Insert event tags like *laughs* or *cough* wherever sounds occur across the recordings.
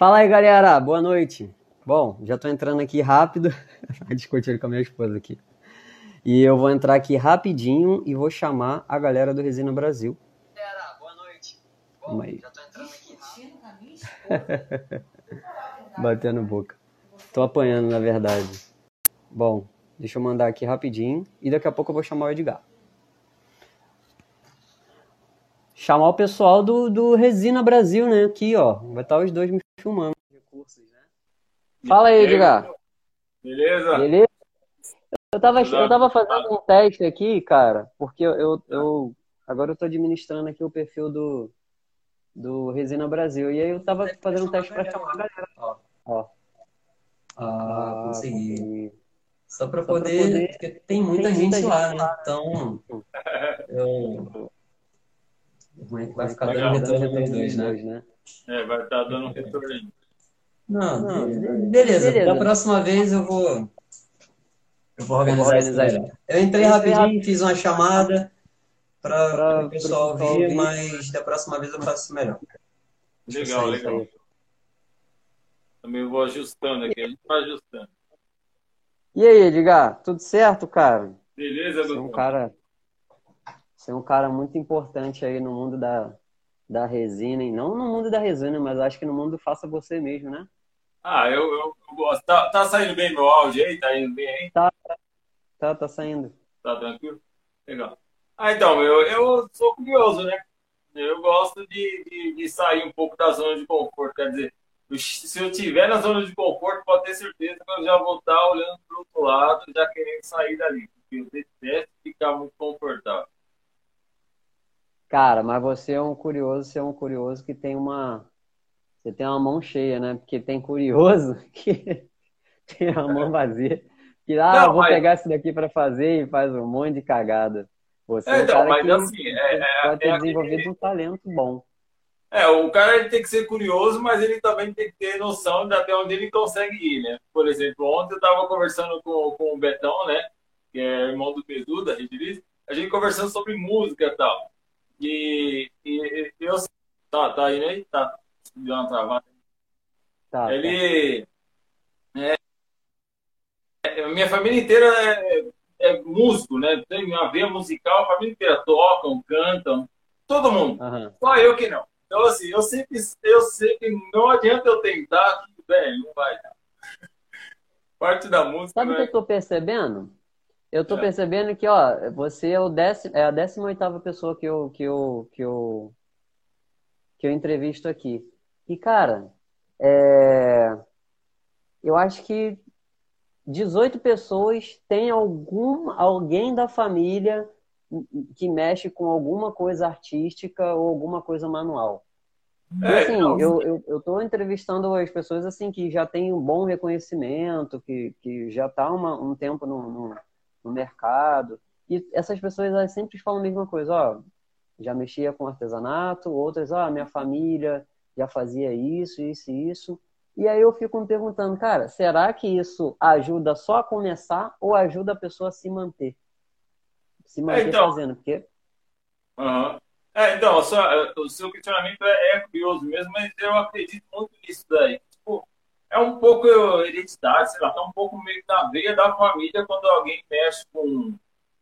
Fala aí, galera. Boa noite. Bom, já tô entrando aqui rápido. *laughs* Discutindo com a minha esposa aqui. E eu vou entrar aqui rapidinho e vou chamar a galera do Resina Brasil. Galera, boa noite. Bom, aí. já tô entrando aqui rápido. *laughs* Batendo boca. Tô apanhando, na verdade. Bom, deixa eu mandar aqui rapidinho e daqui a pouco eu vou chamar o Edgar. Chamar o pessoal do, do Resina Brasil, né? Aqui, ó. Vai estar os dois me filmando. Recursos, né? Fala aí, Edgar. Beleza? Beleza? Eu tava, eu tava fazendo um teste aqui, cara, porque eu, eu, eu agora eu tô administrando aqui o perfil do, do Resina Brasil. E aí eu tava fazendo um teste pra chamar a galera. Ó. ó. Ah, consegui. Só para poder, poder, porque tem muita, tem gente, gente lá, né? Então, *laughs* eu... Vai ficar dando retorno nos dois, né? né? É, vai estar tá dando um retorno. Não, Não beleza. beleza. Da próxima vez eu vou... Eu vou organizar, organizar isso. Eu entrei rapidinho, fiz uma chamada para o pessoal ouvir, mas da próxima vez eu faço melhor. Legal, legal. Também vou ajustando aqui, a gente vai ajustando. E aí, Edgar, tudo certo, cara? Beleza, Você é um cara, você é um cara muito importante aí no mundo da, da resina, e não no mundo da resina, mas acho que no mundo faça você mesmo, né? Ah, eu, eu, eu gosto. Tá, tá, saindo bem meu áudio aí? Tá indo bem aí? Tá, tá, tá saindo. Tá tranquilo? Legal. Ah, então, eu, eu sou curioso, né? Eu gosto de, de, de sair um pouco da zona de conforto, quer dizer, se eu tiver na zona de conforto, pode ter certeza que eu já vou estar olhando para o outro lado, já querendo sair dali, porque eu detesto ficar muito confortável. Cara, mas você é um curioso, você é um curioso que tem uma. Você tem uma mão cheia, né? Porque tem curioso *laughs* que tem a mão vazia. Que, ah, não, vou mas... pegar isso daqui para fazer e faz um monte de cagada. Você é, é um então, mas assim, é, é, pode ter é desenvolvido aquele... um talento bom. É, o cara ele tem que ser curioso, mas ele também tem que ter noção de até onde ele consegue ir, né? Por exemplo, ontem eu estava conversando com, com o Betão, né? Que é irmão do Pedu, da Rede Liz, a gente conversando sobre música e tal. E, e eu. Tá, tá aí, né? Tá. Deu uma travada. Tá, tá. ele. É, é, minha família inteira é, é, músico, né? Tem uma veia musical, a família inteira tocam, cantam, todo mundo. Uhum. Só eu que não. Então, assim, eu sempre, eu sempre, não adianta eu tentar, velho, não vai dar. *laughs* Parte da música. Sabe o que eu tô percebendo? Eu tô é. percebendo que, ó, você é, o décimo, é a 18 pessoa que eu, que, eu, que, eu, que eu entrevisto aqui. E, cara, é... eu acho que 18 pessoas tem algum, alguém da família que mexe com alguma coisa artística ou alguma coisa manual. É, assim, eu, eu, eu tô entrevistando as pessoas assim que já têm um bom reconhecimento, que, que já tá uma, um tempo no, no, no, mercado. E essas pessoas elas sempre falam a mesma coisa, ó, já mexia com artesanato, outras, ó, minha família já fazia isso, isso e isso. E aí eu fico me perguntando, cara, será que isso ajuda só a começar ou ajuda a pessoa a se manter? se manter é, então, fazendo, porque. Uhum. É, então, o seu, o seu questionamento é, é, curioso mesmo, mas eu acredito muito nisso daí. É um pouco heredidade, sei lá, tá um pouco meio na veia da família quando alguém mexe com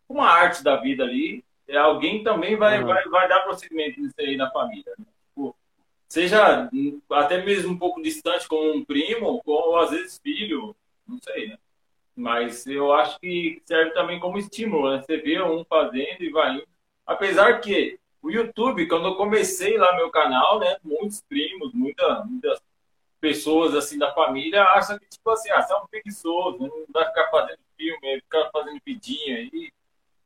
uma arte da vida ali, é, alguém também vai, uhum. vai, vai dar prosseguimento nisso aí na família. Né? Tipo, seja até mesmo um pouco distante, como um primo, ou às vezes filho, não sei, né? Mas eu acho que serve também como estímulo, né? Você vê um fazendo e vai indo. Apesar que o YouTube, quando eu comecei lá meu canal, né? Muitos primos, muita, muitas pessoas assim da família acham que, tipo assim, ah, você é um preguiçoso, não vai ficar fazendo filme, ficar fazendo vidinha aí.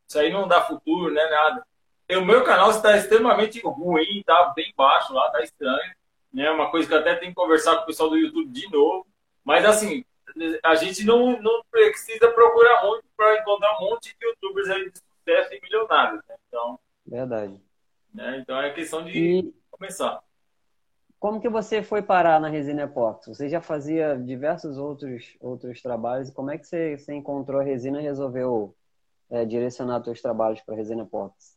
Isso aí não dá futuro, né? Nada. E o meu canal está extremamente ruim, tá bem baixo lá, tá estranho. Né? Uma coisa que eu até tenho que conversar com o pessoal do YouTube de novo. Mas assim, a gente não, não precisa procurar muito para encontrar um monte de youtubers aí de sucesso e milionários. Né? Então, Verdade. Né? Então é questão de e... começar. Como que você foi parar na Resina Epox? Você já fazia diversos outros, outros trabalhos. Como é que você, você encontrou a resina e resolveu é, direcionar seus trabalhos para a Resina Epox?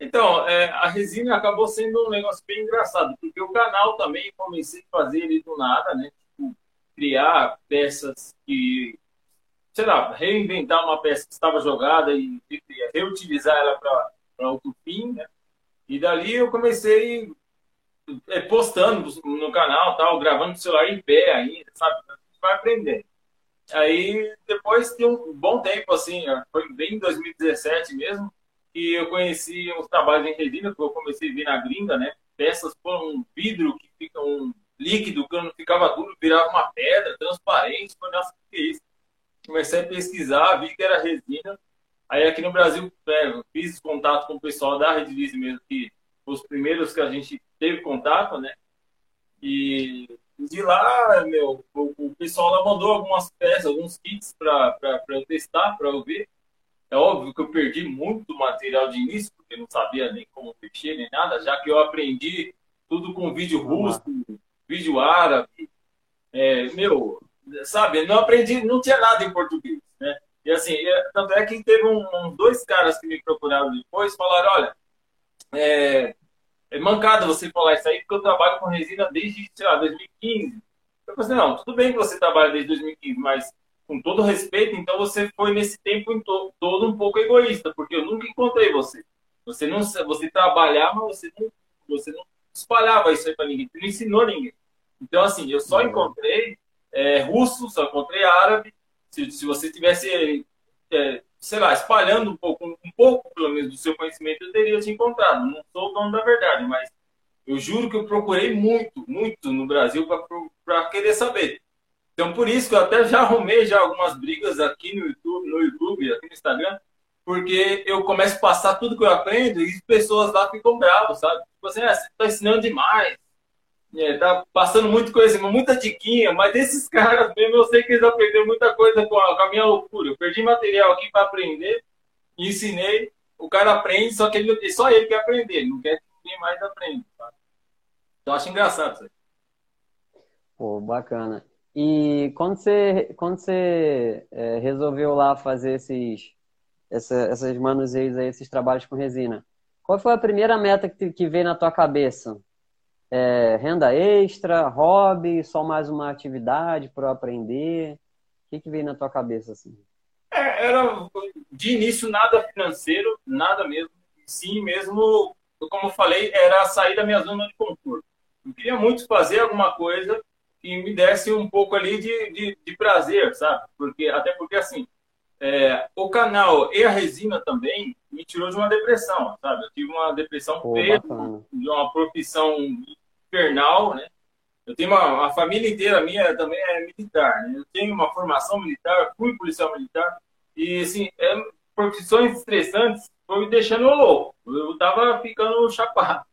Então, é, a resina acabou sendo um negócio bem engraçado, porque o canal também comecei a fazer ele do nada, né? Tipo, criar peças que, sei lá, reinventar uma peça que estava jogada e, e reutilizar ela para outro fim, né? E dali eu comecei é, postando no canal, tal, gravando o celular em pé ainda, sabe? Vai aprender. Aí, depois de um bom tempo, assim, foi bem em 2017 mesmo, que eu conheci os trabalhos em resina, que eu comecei a ver na gringa, né? Peças com um vidro que fica um líquido, que não ficava duro, virava uma pedra transparente. Falei, nossa, o que é isso? Comecei a pesquisar, vi que era resina. Aí aqui no Brasil, é, fiz contato com o pessoal da Redvise mesmo, que os primeiros que a gente teve contato, né? E de lá, meu, o, o pessoal lá mandou algumas peças, alguns kits para eu testar, para eu ver. É óbvio que eu perdi muito material de início, porque não sabia nem como mexer, nem nada, já que eu aprendi tudo com vídeo russo, vídeo árabe. É, meu, sabe, não aprendi, não tinha nada em português, né? E assim, é, tanto é que teve um, um, dois caras que me procuraram depois, falaram, olha, é, é mancada você falar isso aí, porque eu trabalho com resina desde, sei lá, 2015. Eu falei assim, não, tudo bem que você trabalha desde 2015, mas com todo respeito, então você foi nesse tempo to todo um pouco egoísta, porque eu nunca encontrei você. Você não você trabalhava, você não, você não espalhava isso aí para ninguém, você não ensinou ninguém. Então, assim, eu só encontrei é, russo, só encontrei árabe. Se, se você tivesse, é, sei lá, espalhando um pouco, um pouco pelo menos do seu conhecimento, eu teria te encontrado. Não sou o dono da verdade, mas eu juro que eu procurei muito, muito no Brasil para querer saber. Então, por isso que eu até já arrumei já algumas brigas aqui no YouTube, no YouTube, aqui no Instagram, porque eu começo a passar tudo que eu aprendo e as pessoas lá ficam bravas, sabe? Tipo assim, ah, você tá ensinando demais, é, tá passando muita coisa, muita diquinha, mas esses *laughs* caras mesmo, eu sei que eles aprenderam muita coisa com a, com a minha loucura. Eu perdi material aqui para aprender, ensinei, o cara aprende, só que ele, só ele quer aprender, não quer que ninguém mais aprenda. Tá? Então, acho engraçado isso aí. Pô, bacana. E quando você, quando você é, resolveu lá fazer esses, essa, essas manuseios aí, esses trabalhos com resina, qual foi a primeira meta que, que veio na tua cabeça? É, renda extra, hobby, só mais uma atividade para aprender? O que, que veio na tua cabeça assim? É, era de início nada financeiro, nada mesmo. Sim, mesmo, como eu falei, era sair da minha zona de conforto. Eu queria muito fazer alguma coisa que me desse um pouco ali de, de, de prazer, sabe? Porque, até porque, assim, é, o canal e a resina também me tirou de uma depressão, sabe? Eu tive uma depressão Pô, de uma profissão infernal, né? Eu tenho uma, uma, família inteira minha também é militar, né? Eu tenho uma formação militar, fui policial militar e, assim, é, profissões estressantes foi me deixando louco. Eu tava ficando chapado.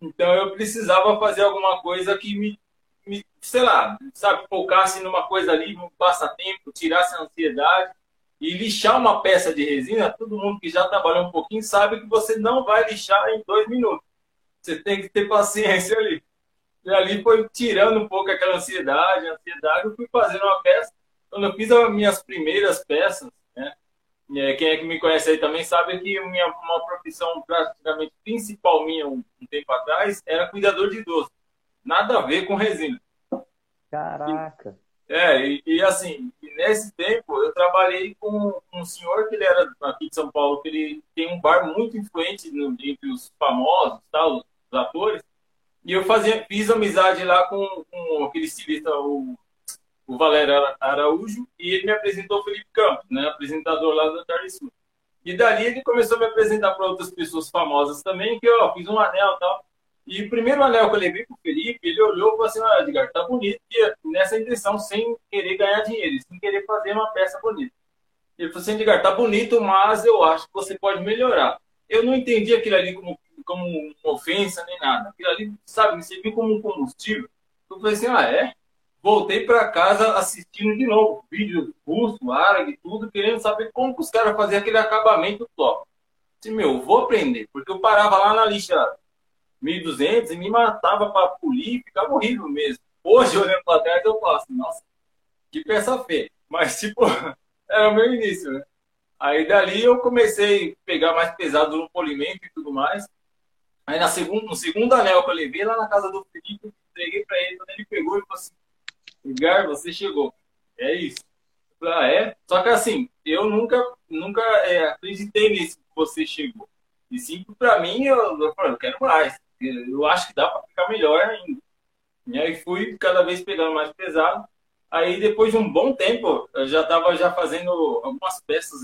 Então eu precisava fazer alguma coisa que me me, sei lá, sabe, focasse numa coisa ali, um passatempo, tirasse a ansiedade e lixar uma peça de resina, todo mundo que já trabalhou um pouquinho sabe que você não vai lixar em dois minutos. Você tem que ter paciência ali. E ali foi tirando um pouco aquela ansiedade, ansiedade, eu fui fazendo uma peça. Quando eu fiz as minhas primeiras peças, né? Quem é que me conhece aí também sabe que minha, uma profissão praticamente principal minha um, um tempo atrás era cuidador de idoso nada a ver com resina. Caraca! E, é, e, e, assim, nesse tempo eu trabalhei com um senhor que ele era aqui de São Paulo, que ele tem um bar muito influente no, entre os famosos, tá, os, os, atores, e eu fazia, fiz amizade lá com, com aquele estilista, o, o Valério Araújo, e ele me apresentou o Felipe Campos, né, apresentador lá da Tarde Sul. E dali ele começou a me apresentar para outras pessoas famosas também, que eu fiz um anel e tal. E o primeiro anel que eu levei pro Felipe, ele olhou e falou assim, ah, Edgar, tá bonito. E nessa intenção, sem querer ganhar dinheiro, sem querer fazer uma peça bonita. Ele falou assim, Edgar, tá bonito, mas eu acho que você pode melhorar. Eu não entendi aquilo ali como, como uma ofensa nem nada. Aquilo ali, sabe, me serviu como um combustível. Eu falei assim, ah, é? Voltei para casa assistindo de novo, vídeo russo, árabe, tudo, querendo saber como que os caras faziam aquele acabamento top. Disse, meu, vou aprender, porque eu parava lá na lixa 1.200 e me matava para polir, ficava horrível mesmo. Hoje, olhando para trás, eu falo assim, nossa, que peça feia. Mas, tipo, *laughs* era o meu início, né? Aí dali eu comecei a pegar mais pesado no polimento e tudo mais. Aí na segunda, no segundo anel que eu levei lá na casa do Felipe, entreguei para ele, quando ele pegou, ele falou assim, Edgar, você chegou. É isso. Falei, ah, é? Só que assim, eu nunca, nunca é, acreditei nisso que você chegou. E sim, para mim, eu, eu, eu quero mais. Eu acho que dá para ficar melhor ainda. E aí fui cada vez pegando mais pesado. Aí depois de um bom tempo, eu já estava já fazendo algumas peças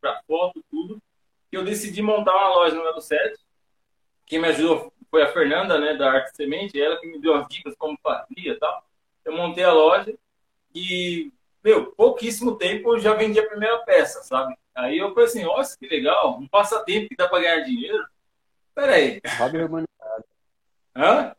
para foto, tudo, que eu decidi montar uma loja no número 7. Quem me ajudou foi a Fernanda, né, da Arte Semente, ela que me deu as dicas como fazia e tal. Eu montei a loja e, meu, pouquíssimo tempo eu já vendi a primeira peça, sabe? Aí eu falei assim, nossa, que legal, um passatempo que dá para ganhar dinheiro. Peraí. Hobby remunerado. Hã?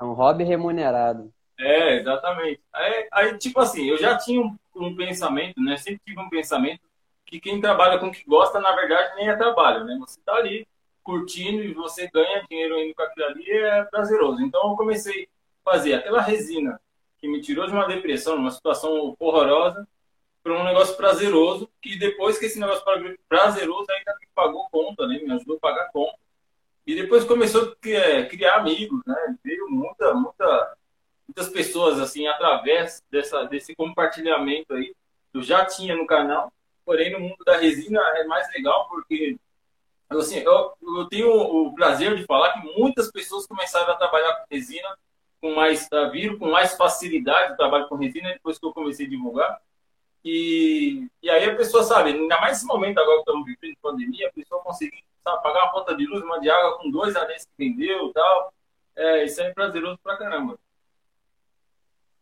É um hobby remunerado. É, exatamente. Aí, aí tipo assim, eu já tinha um, um, pensamento, né? Sempre tive um pensamento que quem trabalha com o que gosta, na verdade, nem é trabalho, né? Você tá ali curtindo e você ganha dinheiro indo com aquilo ali, é prazeroso. Então eu comecei a fazer aquela resina que me tirou de uma depressão, numa situação horrorosa, para um negócio prazeroso, que depois que esse negócio prazeroso ainda me pagou conta, né? Me ajudou a pagar conta. E depois começou a é, criar amigos, né? Veio muita, muita, muitas pessoas, assim, através dessa, desse compartilhamento aí, eu já tinha no canal, porém no mundo da resina é mais legal porque, assim, eu, eu tenho o prazer de falar que muitas pessoas começaram a trabalhar com resina com mais, uh, viram com mais facilidade o trabalho com resina depois que eu comecei a divulgar. E, e aí a pessoa sabe, ainda mais nesse momento agora que estamos vivendo de pandemia, a pessoa conseguir sabe, pagar uma conta de luz, uma de água com dois anéis que vendeu e tal. É, isso é prazeroso pra caramba.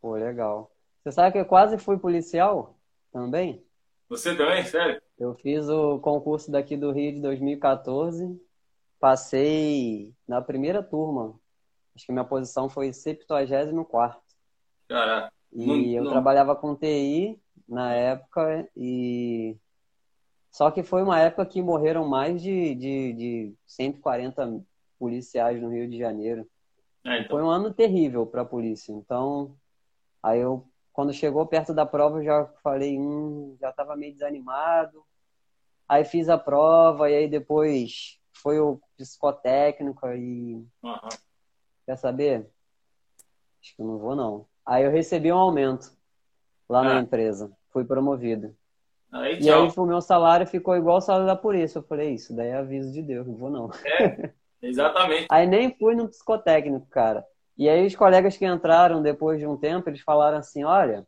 Pô, legal. Você sabe que eu quase fui policial também? Você também? Sério? Eu fiz o concurso daqui do Rio de 2014. Passei na primeira turma. Acho que minha posição foi 74. Caraca. E não, eu não... trabalhava com TI na época e só que foi uma época que morreram mais de, de, de 140 policiais no Rio de Janeiro. É, então... Foi um ano terrível para a polícia. Então, aí eu, quando chegou perto da prova, eu já falei, hum, já estava meio desanimado. Aí fiz a prova e aí depois foi o psicotécnico e uhum. quer saber? Acho que eu não vou não. Aí eu recebi um aumento lá na é. empresa, fui promovido. Aí, e aí o meu salário ficou igual o salário da polícia. Eu falei, isso daí é aviso de Deus, não vou não. É, exatamente. *laughs* aí nem fui no psicotécnico, cara. E aí os colegas que entraram depois de um tempo, eles falaram assim, olha,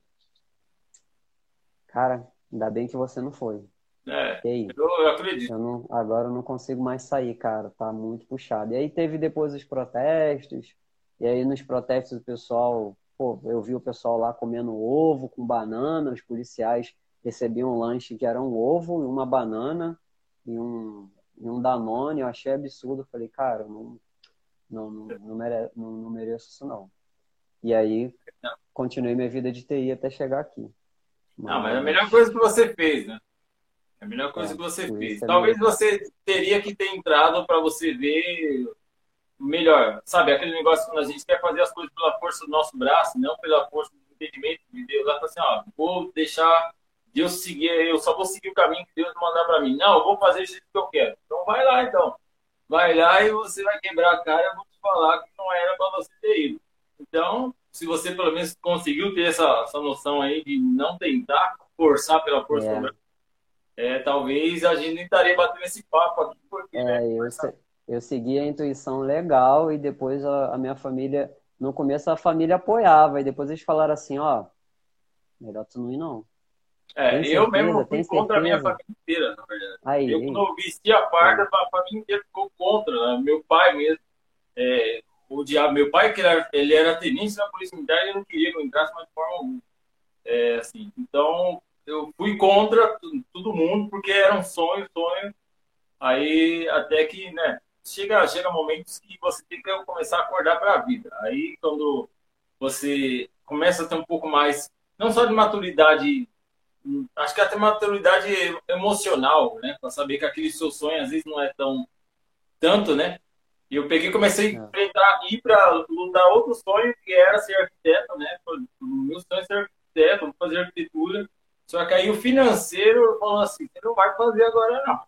cara, ainda bem que você não foi. É, eu, eu, acredito. Eu não, agora eu não consigo mais sair, cara, tá muito puxado. E aí teve depois os protestos, e aí nos protestos o pessoal, pô, eu vi o pessoal lá comendo ovo com banana, os policiais recebi um lanche que era um ovo e uma banana e um, e um Danone. Eu achei absurdo. falei, cara, não, não, não, não, mere, não, não mereço isso não. E aí, continuei minha vida de TI até chegar aqui. Mas... Não, mas é a melhor coisa que você fez, né? É a melhor coisa é, que você fez. É Talvez você teria que ter entrado para você ver melhor. Sabe, aquele negócio quando a gente quer fazer as coisas pela força do nosso braço, não pela força do entendimento de Deus. Lá tá assim, ó, vou deixar Deus seguir, eu só vou seguir o caminho que Deus mandar para mim. Não, eu vou fazer o jeito que eu quero. Então vai lá, então. Vai lá e você vai quebrar a cara. Eu vou te falar que não era para você ter ido. Então, se você pelo menos conseguiu ter essa, essa noção aí de não tentar forçar pela força é. é talvez a gente nem estaria batendo esse papo aqui. Porque, é, né, eu, se, eu segui a intuição legal e depois a, a minha família, no começo a família apoiava, e depois eles falaram assim, ó, melhor tu não ir não. É, tem eu certeza, mesmo fui contra a minha família inteira, na verdade. Aí, eu, quando eu vesti a farda, a família inteira ficou contra. Né? Meu pai mesmo. É, o diabo, meu pai, que era, ele era tenente na Polícia Militar, ele não queria que eu entrasse mais de forma alguma. É, assim, então, eu fui contra todo mundo, porque era um sonho, sonho. Aí, até que, né, chega, chega momentos que você tem que começar a acordar para a vida. Aí, quando você começa a ter um pouco mais, não só de maturidade acho que até maturidade emocional, né? Para saber que aquele seu sonho às vezes não é tão tanto, né? E eu peguei comecei a é. enfrentar, ir para lutar outro sonho, que era ser arquiteto, né? O meu sonho é ser arquiteto, fazer arquitetura. Só que aí o financeiro falou assim: você não vai fazer agora, não.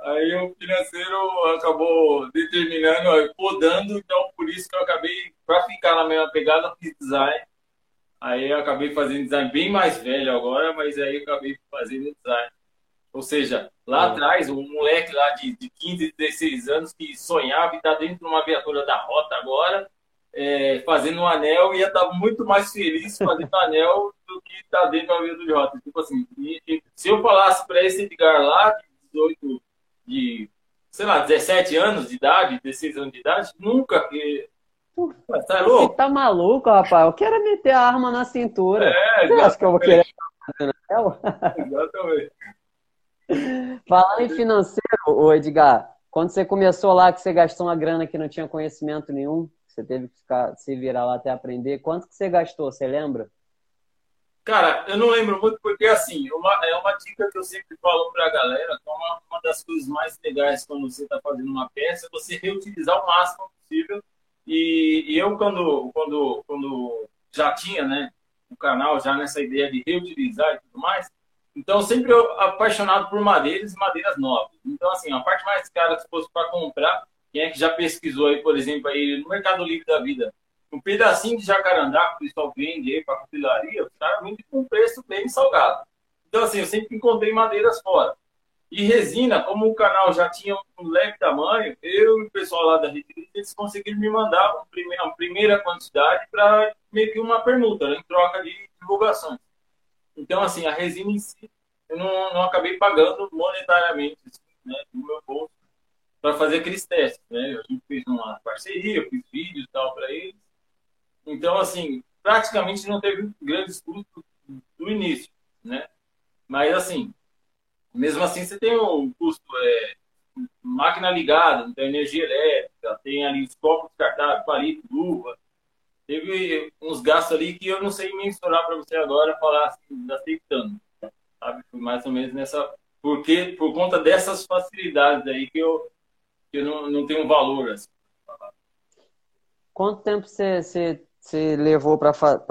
Aí o financeiro acabou determinando, podando, então por isso que eu acabei, para ficar na mesma pegada, fiz design. Aí eu acabei fazendo design bem mais velho agora, mas aí eu acabei fazendo design. Ou seja, lá é. atrás, um moleque lá de, de 15, 16 anos que sonhava e está dentro de uma viatura da rota agora, é, fazendo um anel, ia estar muito mais feliz fazendo *laughs* anel do que estar tá dentro de uma viatura de rota. Tipo assim, se eu falasse para esse Edgar lá, de 18, de, sei lá, 17 anos de idade, 16 anos de idade, nunca Tá louco? Você tá maluco, rapaz? Eu quero meter a arma na cintura. É, Você acha que eu vou querer? Exatamente. *laughs* Falando em financeiro, Edgar, quando você começou lá, que você gastou uma grana que não tinha conhecimento nenhum, você teve que ficar, se virar lá até aprender, quanto que você gastou, você lembra? Cara, eu não lembro muito porque, assim, uma, é uma dica que eu sempre falo para a galera, que é uma, uma das coisas mais legais quando você está fazendo uma peça, é você reutilizar o máximo possível. E, e, eu, quando, quando, quando já tinha, né, o canal, já nessa ideia de reutilizar e tudo mais, então, sempre eu apaixonado por madeiras e madeiras novas. Então, assim, a parte mais cara que fosse para comprar, quem é que já pesquisou aí, por exemplo, aí no Mercado Livre da Vida, um pedacinho de jacarandá que o pessoal vende aí para capilaria, os caras vendem com preço bem salgado. Então, assim, eu sempre encontrei madeiras fora. E resina, como o canal já tinha um leve tamanho, eu e o pessoal lá da Rede eles conseguiram me mandar uma primeira quantidade para meio que uma permuta, né, em troca de divulgações. Então, assim, a resina em si, eu não, não acabei pagando monetariamente assim, né, no meu bolso para fazer aqueles testes. Né? A gente fez uma parceria, fiz vídeos e tal para eles. Então, assim, praticamente não teve grandes custos do início, né? Mas, assim, mesmo assim, você tem um custo, é, máquina ligada, tem energia elétrica, tem ali os copos descartáveis, palito, luva, teve uns gastos ali que eu não sei mensurar para você agora, falar assim, aceitando. Sabe? Foi mais ou menos nessa. Porque, por conta dessas facilidades aí que eu, que eu não, não tenho valor. Assim. Quanto tempo você, você levou para fa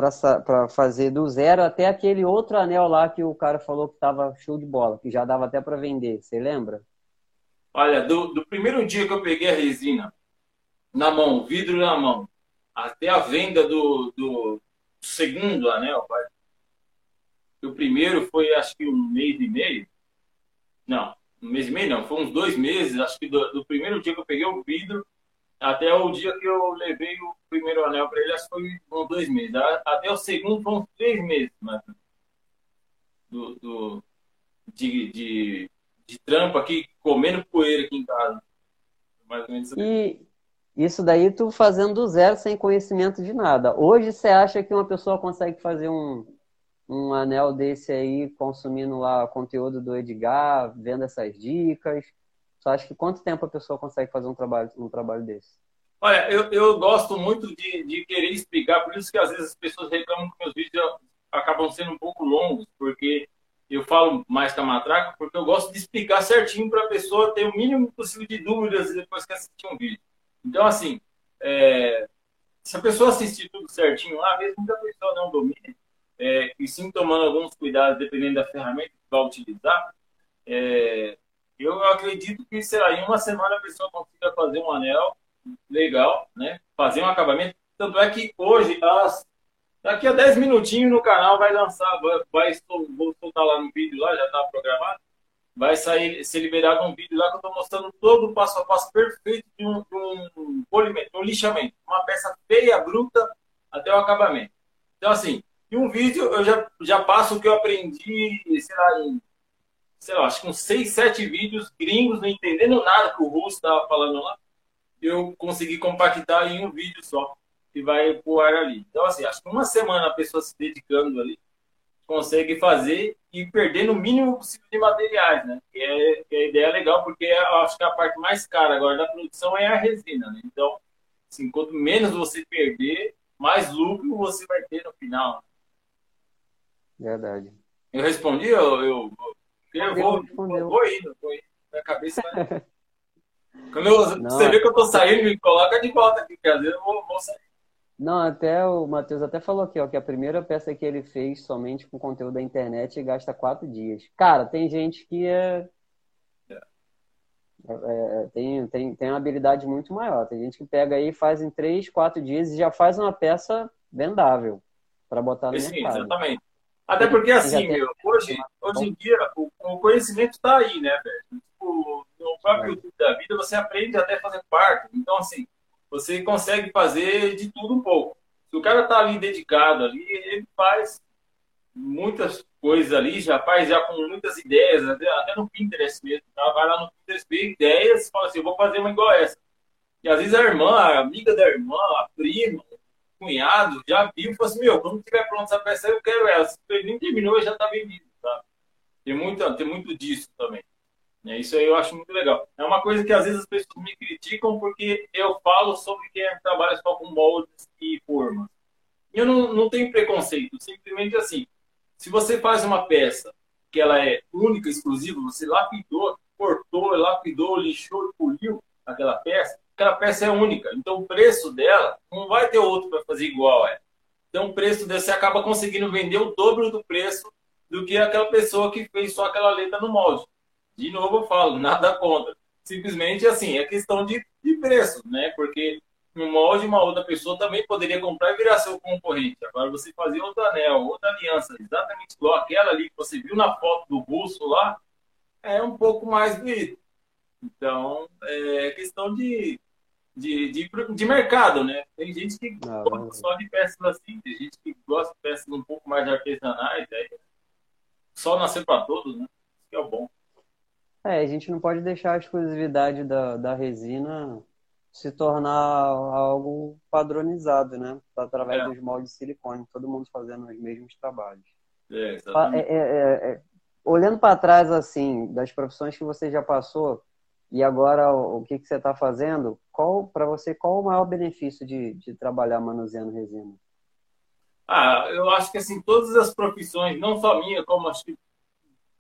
fazer do zero até aquele outro anel lá que o cara falou que estava show de bola, que já dava até para vender? Você lembra? Olha, do, do primeiro dia que eu peguei a resina na mão, vidro na mão, até a venda do, do segundo anel, pai. O primeiro foi acho que um mês e meio. Não, um mês e meio não, foi uns dois meses, acho que do, do primeiro dia que eu peguei o vidro até o dia que eu levei o primeiro anel para ele, acho que foi uns dois meses. Até o segundo foi uns três meses, mas do, do de, de, de trampo aqui, comendo poeira aqui em casa. Mais ou menos. E, isso daí tu fazendo do zero sem conhecimento de nada. Hoje você acha que uma pessoa consegue fazer um, um anel desse aí, consumindo lá conteúdo do Edgar, vendo essas dicas? Você acha que quanto tempo a pessoa consegue fazer um trabalho, um trabalho desse? Olha, eu, eu gosto muito de, de querer explicar, por isso que às vezes as pessoas reclamam que meus vídeos acabam sendo um pouco longos, porque eu falo mais com a matraca, porque eu gosto de explicar certinho para a pessoa ter o mínimo possível de dúvidas depois que assistir um vídeo. Então, assim, é, se a pessoa assistir tudo certinho lá, mesmo que a pessoa não domine, é, e sim tomando alguns cuidados, dependendo da ferramenta que vai utilizar, é, eu acredito que, sei lá, em uma semana a pessoa consiga fazer um anel legal, né? Fazer um acabamento. Tanto é que hoje, as, daqui a 10 minutinhos no canal vai lançar, vai, vai vou soltar lá no vídeo lá, já está programado, vai sair, ser liberado um vídeo lá que eu estou mostrando todo o passo a passo perfeito de um, de um polimento, um lixamento. Uma peça feia, bruta, até o acabamento. Então, assim, em um vídeo eu já, já passo o que eu aprendi, sei lá, em, sei lá, acho que uns seis, sete vídeos gringos, não entendendo nada que o russo estava falando lá. Eu consegui compactar em um vídeo só, que vai pro ar ali. Então, assim, acho que uma semana a pessoa se dedicando ali, consegue fazer e perder no mínimo possível de materiais, né? Que é, que é a ideia é legal, porque eu acho que a parte mais cara agora da produção é a resina, né? Então, assim, quanto menos você perder, mais lucro você vai ter no final. Verdade. Eu respondi, eu, eu, eu vou, vou, vou indo, vou indo. Minha cabeça vai... *laughs* Quando eu, você vê que eu tô saindo, me coloca de volta aqui, porque às vezes eu vou, vou sair. Não, até o Matheus até falou aqui, ó, que a primeira peça que ele fez somente com conteúdo da internet gasta quatro dias. Cara, tem gente que é, é, é, tem, tem, tem uma habilidade muito maior. Tem gente que pega aí, faz em três, quatro dias e já faz uma peça vendável para botar no Sim, mercado. Exatamente. Até porque assim, meu, hoje, hoje em dia o, o conhecimento está aí, né, velho? Tipo, no próprio YouTube da vida você aprende até fazer parte. Então, assim, você consegue fazer de tudo um pouco. Se o cara está ali dedicado ali, ele faz muitas coisas ali, já faz já com muitas ideias, até no Pinterest mesmo. Tá? Vai lá no Pinterest, vê ideias e fala assim, eu vou fazer uma igual essa. E às vezes a irmã, a amiga da irmã, a prima, cunhado, já viu e falou assim, meu, quando tiver pronto essa peça, eu quero ela. Se ele nem terminou, já está vendido. Tá? Tem, muito, tem muito disso também. É, isso aí eu acho muito legal. É uma coisa que às vezes as pessoas me criticam porque eu falo sobre quem trabalha só com moldes e formas. Eu não, não tenho preconceito, simplesmente assim. Se você faz uma peça que ela é única, exclusiva, você lapidou, cortou, lapidou, lixou, poliu aquela peça, aquela peça é única. Então o preço dela não vai ter outro para fazer igual ela. Então o preço desse você acaba conseguindo vender o dobro do preço do que aquela pessoa que fez só aquela letra no molde. De novo eu falo, nada contra. Simplesmente assim, é questão de, de preço, né? Porque no molde uma outra pessoa também poderia comprar e virar seu concorrente. Agora você fazer outro anel, outra aliança, exatamente igual aquela ali que você viu na foto do busto lá, é um pouco mais bonito. Então, é questão de, de, de, de mercado, né? Tem gente que ah, gosta só de peças assim, tem gente que gosta de peças um pouco mais artesanais, aí só nascer para todos, né? Isso que é o bom. É, a gente não pode deixar a exclusividade da, da resina se tornar algo padronizado, né? Através é. dos moldes de silicone, todo mundo fazendo os mesmos trabalhos. É, é, é, é, é olhando para trás, assim, das profissões que você já passou e agora o que, que você está fazendo, qual para você qual o maior benefício de, de trabalhar manuseando resina? Ah, eu acho que assim todas as profissões, não só minha, como acho que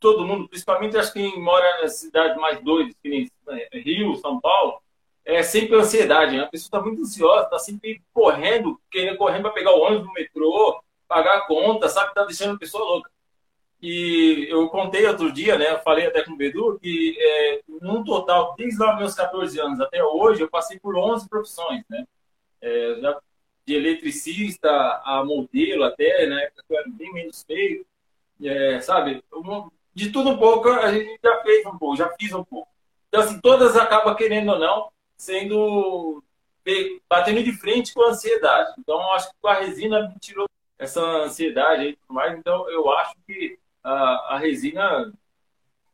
todo mundo, principalmente acho que quem mora nas cidades mais doidas, que nem né, Rio, São Paulo, é sempre ansiedade. Né? A pessoa está muito ansiosa, está sempre correndo, querendo correndo para pegar o ônibus no metrô, pagar a conta, sabe? Está deixando a pessoa louca. E eu contei outro dia, né? Eu falei até com o Bedu que, é, num total, desde lá meus 14 anos até hoje, eu passei por 11 profissões, né? É, já de eletricista a modelo até, né? Eu era bem menos feio, é, sabe? de tudo um pouco a gente já fez um pouco, já fiz um pouco. Então, assim, todas acabam, querendo ou não, sendo batendo de frente com a ansiedade. Então, acho que com a resina tirou essa ansiedade e tudo mais. Então, eu acho que a, a resina,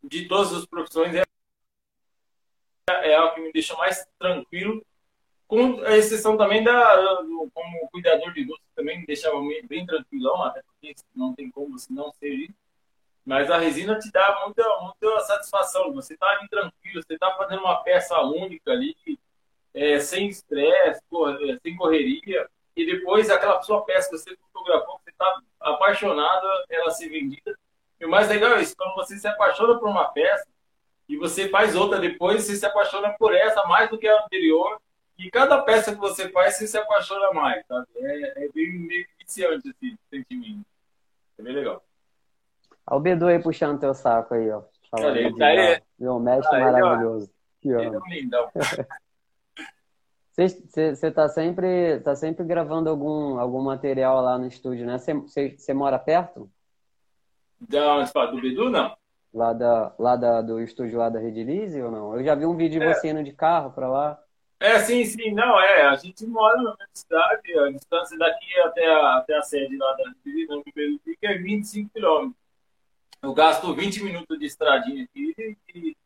de todas as profissões, é, é algo que me deixa mais tranquilo, com a exceção também da, como cuidador de luz, também me deixava bem tranquilão, até porque não tem como se não ser isso. Mas a resina te dá muita, muita satisfação. Você está ali tranquilo, você está fazendo uma peça única ali, é, sem estresse, é, sem correria. E depois aquela sua peça que você fotografou, você está apaixonado, ela ser vendida. E o mais legal é isso, quando você se apaixona por uma peça e você faz outra depois, você se apaixona por essa mais do que a anterior. E cada peça que você faz, você se apaixona mais, sabe? É, é bem meio viciante esse sentimento. É bem legal. Olha o Bedu aí puxando teu saco aí, ó. Falando ele tá aí. Meu mestre tá maravilhoso. Que ele é um lindão. *laughs* Você tá sempre, tá sempre gravando algum, algum material lá no estúdio, né? Você mora perto? Da fala? Do Bedu, não? Lá, da, lá da, do estúdio lá da Redilize ou não? Eu já vi um vídeo de é. você indo de carro pra lá. É, sim, sim. Não, é. A gente mora na mesma cidade. A distância daqui até a, até a sede lá da Redilize, no Bedu, é 25 quilômetros. Eu gasto 20 minutos de estradinha aqui e,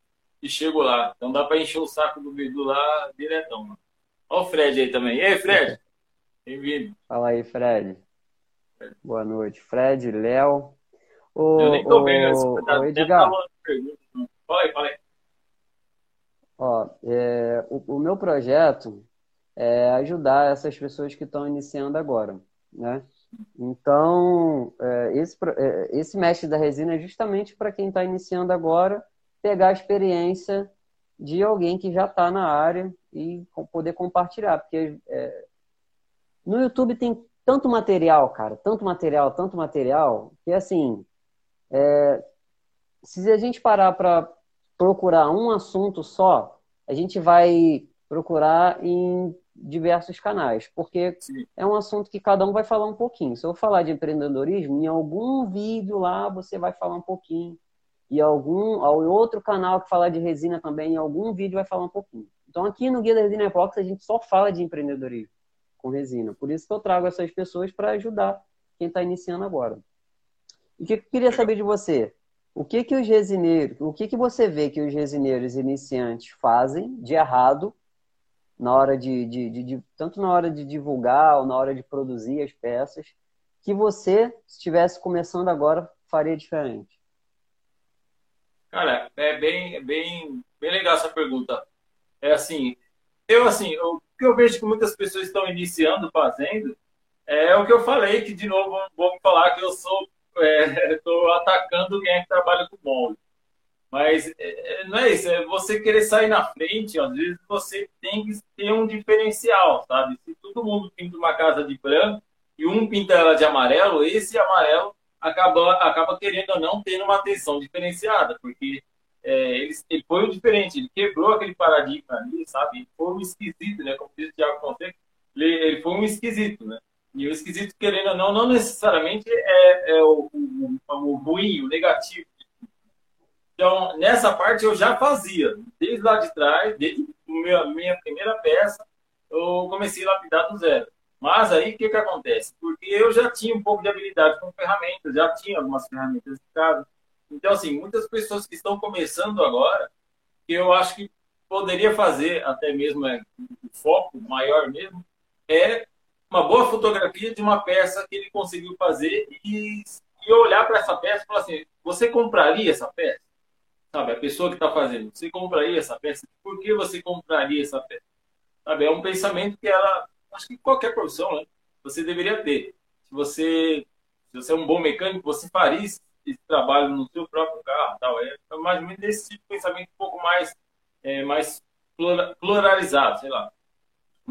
e chego lá. Então dá para encher o saco do Bedu lá diretão. Mano. Olha o Fred aí também. E aí, Fred? *laughs* Bem-vindo. Fala aí, Fred. Boa noite. Fred, Léo. O, Eu nem tô vendo. O, tá, o Edgar. Fala aí, fala aí. Ó, é, o, o meu projeto é ajudar essas pessoas que estão iniciando agora, né? Então, é, esse, é, esse mestre da resina é justamente para quem está iniciando agora pegar a experiência de alguém que já está na área e poder compartilhar, porque é, No YouTube tem tanto material, cara, tanto material, tanto material, que assim, é, se a gente parar para procurar um assunto só, a gente vai procurar em diversos canais, porque Sim. é um assunto que cada um vai falar um pouquinho. Se eu falar de empreendedorismo, em algum vídeo lá você vai falar um pouquinho. E algum outro canal que falar de resina também, em algum vídeo vai falar um pouquinho. Então aqui no Guia da Resina Epox a gente só fala de empreendedorismo com resina. Por isso que eu trago essas pessoas para ajudar quem está iniciando agora. E o que eu queria saber de você? O que que os resineiros, o que que você vê que os resineiros iniciantes fazem de errado na hora de, de, de, de, tanto na hora de divulgar ou na hora de produzir as peças, que você, se estivesse começando agora, faria diferente? Cara, é bem, bem, bem legal essa pergunta. É assim, eu assim, o que eu vejo que muitas pessoas estão iniciando fazendo é o que eu falei, que de novo vou falar que eu sou estou é, atacando quem é que trabalha com molde. Mas é, é, não é isso, é você querer sair na frente, às vezes você tem que ter um diferencial, sabe? Se todo mundo pinta uma casa de branco e um pinta ela de amarelo, esse amarelo acaba, acaba querendo ou não tendo uma atenção diferenciada, porque é, ele, ele foi o diferente, ele quebrou aquele paradigma ali, sabe? Ele foi um esquisito, né? Como diz o Thiago Fonseca, ele, ele foi um esquisito, né? E o esquisito, querendo ou não, não necessariamente é, é o, o, o ruim, o negativo então, nessa parte eu já fazia. Desde lá de trás, desde a minha primeira peça, eu comecei a lapidar do zero. Mas aí, o que, que acontece? Porque eu já tinha um pouco de habilidade com ferramentas, já tinha algumas ferramentas em casa. Então, assim, muitas pessoas que estão começando agora, eu acho que poderia fazer até mesmo é, o foco maior mesmo, é uma boa fotografia de uma peça que ele conseguiu fazer e, e olhar para essa peça e falar assim, você compraria essa peça? Sabe, a pessoa que está fazendo, você compraria essa peça? Por que você compraria essa peça? Sabe, é um pensamento que ela, acho que qualquer profissão, né, você deveria ter. Se você, se você é um bom mecânico, você faria esse, esse trabalho no seu próprio carro, tal. É, é mais ou menos esse tipo de pensamento um pouco mais, é, mais pluralizado, sei lá.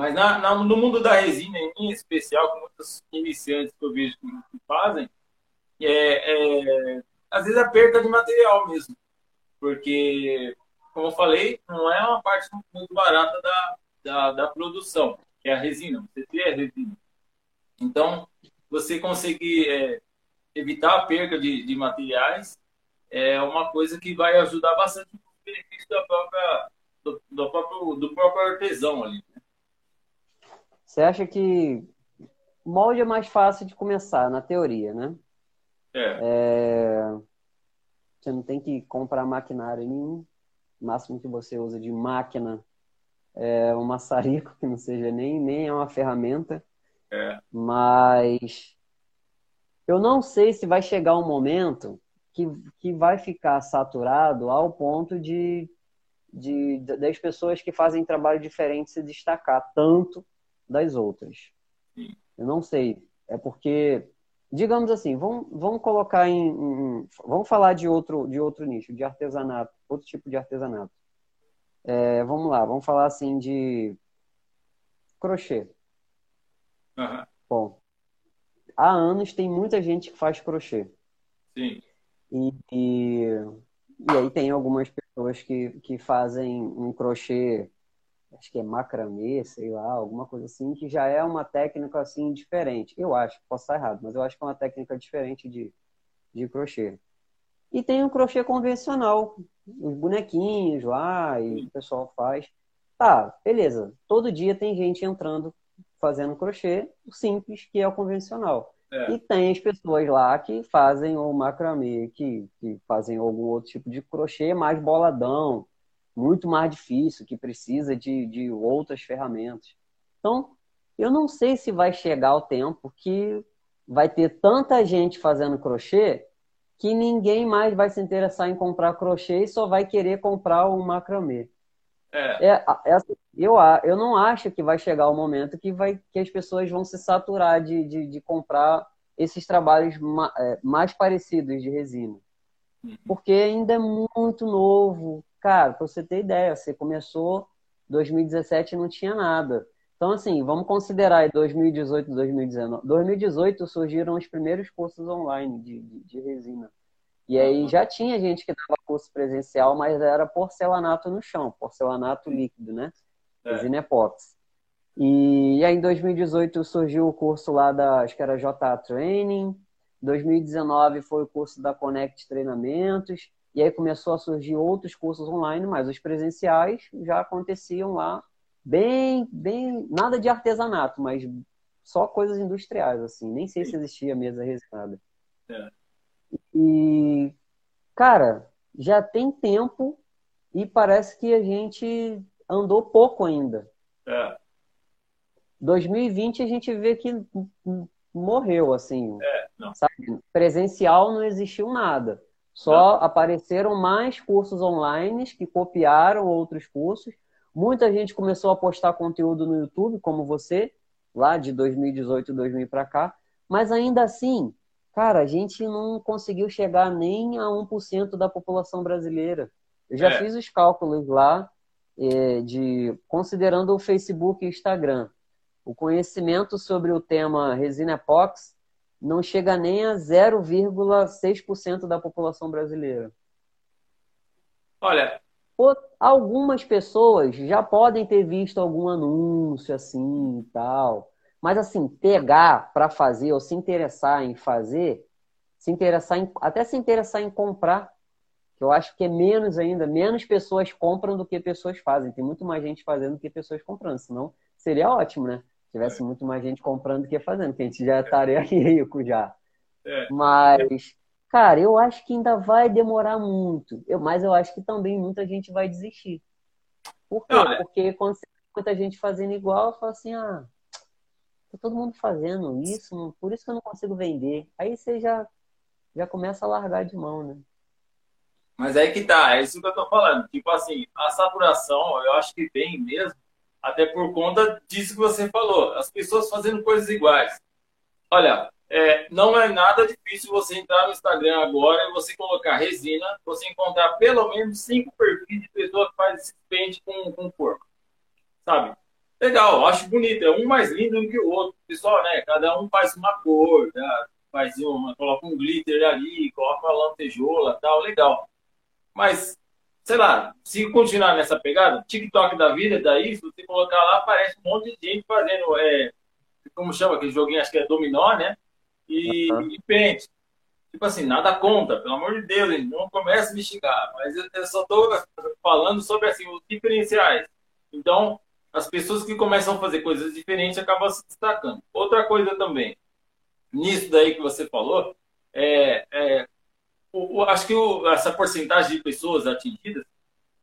Mas na, na, no mundo da resina, em especial, com muitos iniciantes que eu vejo que, fazem, é, é, às vezes a perda de material mesmo porque, como eu falei, não é uma parte muito barata da, da, da produção, que é a resina, você tem a resina. Então, você conseguir é, evitar a perda de, de materiais é uma coisa que vai ajudar bastante no benefício da própria, do, do, próprio, do próprio artesão ali. Você acha que molde é mais fácil de começar, na teoria, né? É. é... Você não tem que comprar maquinário nenhum. O máximo que você usa de máquina é um maçarico, que não seja nem, nem é uma ferramenta. É. Mas eu não sei se vai chegar um momento que, que vai ficar saturado ao ponto de, de das pessoas que fazem trabalho diferente se destacar tanto das outras. Eu não sei. É porque digamos assim, vamos, vamos colocar em, em, vamos falar de outro de outro nicho, de artesanato, outro tipo de artesanato. É, vamos lá, vamos falar assim de crochê. Uhum. Bom, há anos tem muita gente que faz crochê. Sim. E, e, e aí tem algumas pessoas que, que fazem um crochê acho que é macramê, sei lá, alguma coisa assim, que já é uma técnica assim diferente. Eu acho, posso estar errado, mas eu acho que é uma técnica diferente de, de crochê. E tem o crochê convencional, os bonequinhos lá, e o pessoal faz. Tá, beleza. Todo dia tem gente entrando fazendo crochê, o simples, que é o convencional. É. E tem as pessoas lá que fazem o macramê, que, que fazem algum outro tipo de crochê mais boladão, muito mais difícil, que precisa de, de outras ferramentas. Então, eu não sei se vai chegar o tempo que vai ter tanta gente fazendo crochê que ninguém mais vai se interessar em comprar crochê e só vai querer comprar o macramê. É. É, é, assim, eu, eu não acho que vai chegar o momento que, vai, que as pessoas vão se saturar de, de, de comprar esses trabalhos ma, é, mais parecidos de resina. Uhum. Porque ainda é muito novo, Cara, pra você ter ideia, você começou 2017 e não tinha nada. Então, assim, vamos considerar aí 2018 2019. 2018 surgiram os primeiros cursos online de, de, de resina. E aí já tinha gente que dava curso presencial, mas era porcelanato no chão, porcelanato líquido, né? É. Resina epóxi. E, e aí em 2018 surgiu o curso lá da, acho que era JA Training. 2019 foi o curso da Connect Treinamentos. E aí começou a surgir outros cursos online, mas os presenciais já aconteciam lá bem, bem, nada de artesanato, mas só coisas industriais, assim. Nem sei se existia mesa resinada. É. E, cara, já tem tempo e parece que a gente andou pouco ainda. É. 2020 a gente vê que morreu, assim. É, Presencial não existiu nada. Só não. apareceram mais cursos online que copiaram outros cursos. Muita gente começou a postar conteúdo no YouTube, como você, lá de 2018, 2000 para cá. Mas ainda assim, cara, a gente não conseguiu chegar nem a 1% da população brasileira. Eu já é. fiz os cálculos lá, é, de considerando o Facebook e o Instagram. O conhecimento sobre o tema resina epox não chega nem a 0,6% da população brasileira. Olha, algumas pessoas já podem ter visto algum anúncio assim e tal, mas assim, pegar para fazer ou se interessar em fazer, se interessar em, até se interessar em comprar, que eu acho que é menos ainda, menos pessoas compram do que pessoas fazem. Tem muito mais gente fazendo do que pessoas comprando, senão seria ótimo, né? Tivesse muito mais gente comprando do que fazendo, que a gente já estaria *laughs* rico já. É. Mas, cara, eu acho que ainda vai demorar muito. Eu, mas eu acho que também muita gente vai desistir. Por quê? Não, é... Porque quando você tem muita gente fazendo igual, fala assim, ah, tá todo mundo fazendo isso, por isso que eu não consigo vender. Aí você já, já começa a largar de mão, né? Mas aí que tá, é isso que eu tô falando. Tipo assim, a saturação, eu acho que vem mesmo até por conta disso que você falou, as pessoas fazendo coisas iguais. Olha, é, não é nada difícil você entrar no Instagram agora e você colocar resina, você encontrar pelo menos cinco perfis de pessoas que fazem esse pente com, com porco. Sabe? Legal, acho bonito, é um mais lindo do que o outro. Pessoal, né? Cada um faz uma cor, né? faz uma, coloca um glitter ali, coloca uma lantejola tal, legal. Mas sei lá, se continuar nessa pegada, TikTok da vida, daí, se você colocar lá, aparece um monte de gente fazendo, é, como chama aquele joguinho, acho que é dominó, né? E, uhum. e pente. Tipo assim, nada conta, pelo amor de Deus, gente, não comece a me xingar, mas eu, eu só estou falando sobre assim, os diferenciais. Então, as pessoas que começam a fazer coisas diferentes acabam se destacando. Outra coisa também, nisso daí que você falou, é, é o, acho que o, essa porcentagem de pessoas atingidas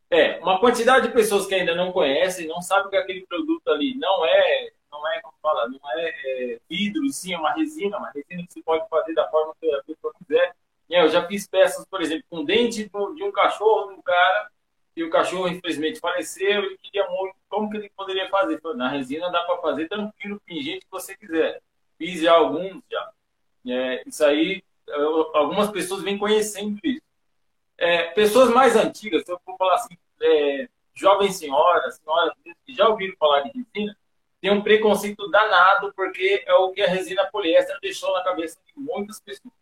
é uma quantidade de pessoas que ainda não conhecem, não sabem que aquele produto ali não é, não é como fala, não é, é vidro, sim, é uma resina, uma resina que você pode fazer da forma que a pessoa quiser. E eu já fiz peças, por exemplo, com dente de um cachorro de um cara e o cachorro infelizmente faleceu, ele queria muito, como que ele poderia fazer? Na resina dá para fazer tranquilo, pingente que você quiser. Fiz já alguns já. É, isso aí algumas pessoas vêm conhecendo isso. É, pessoas mais antigas, se eu for falar assim, é, jovens senhoras, senhoras que já ouviram falar de resina, tem um preconceito danado, porque é o que a resina poliéster deixou na cabeça de muitas pessoas.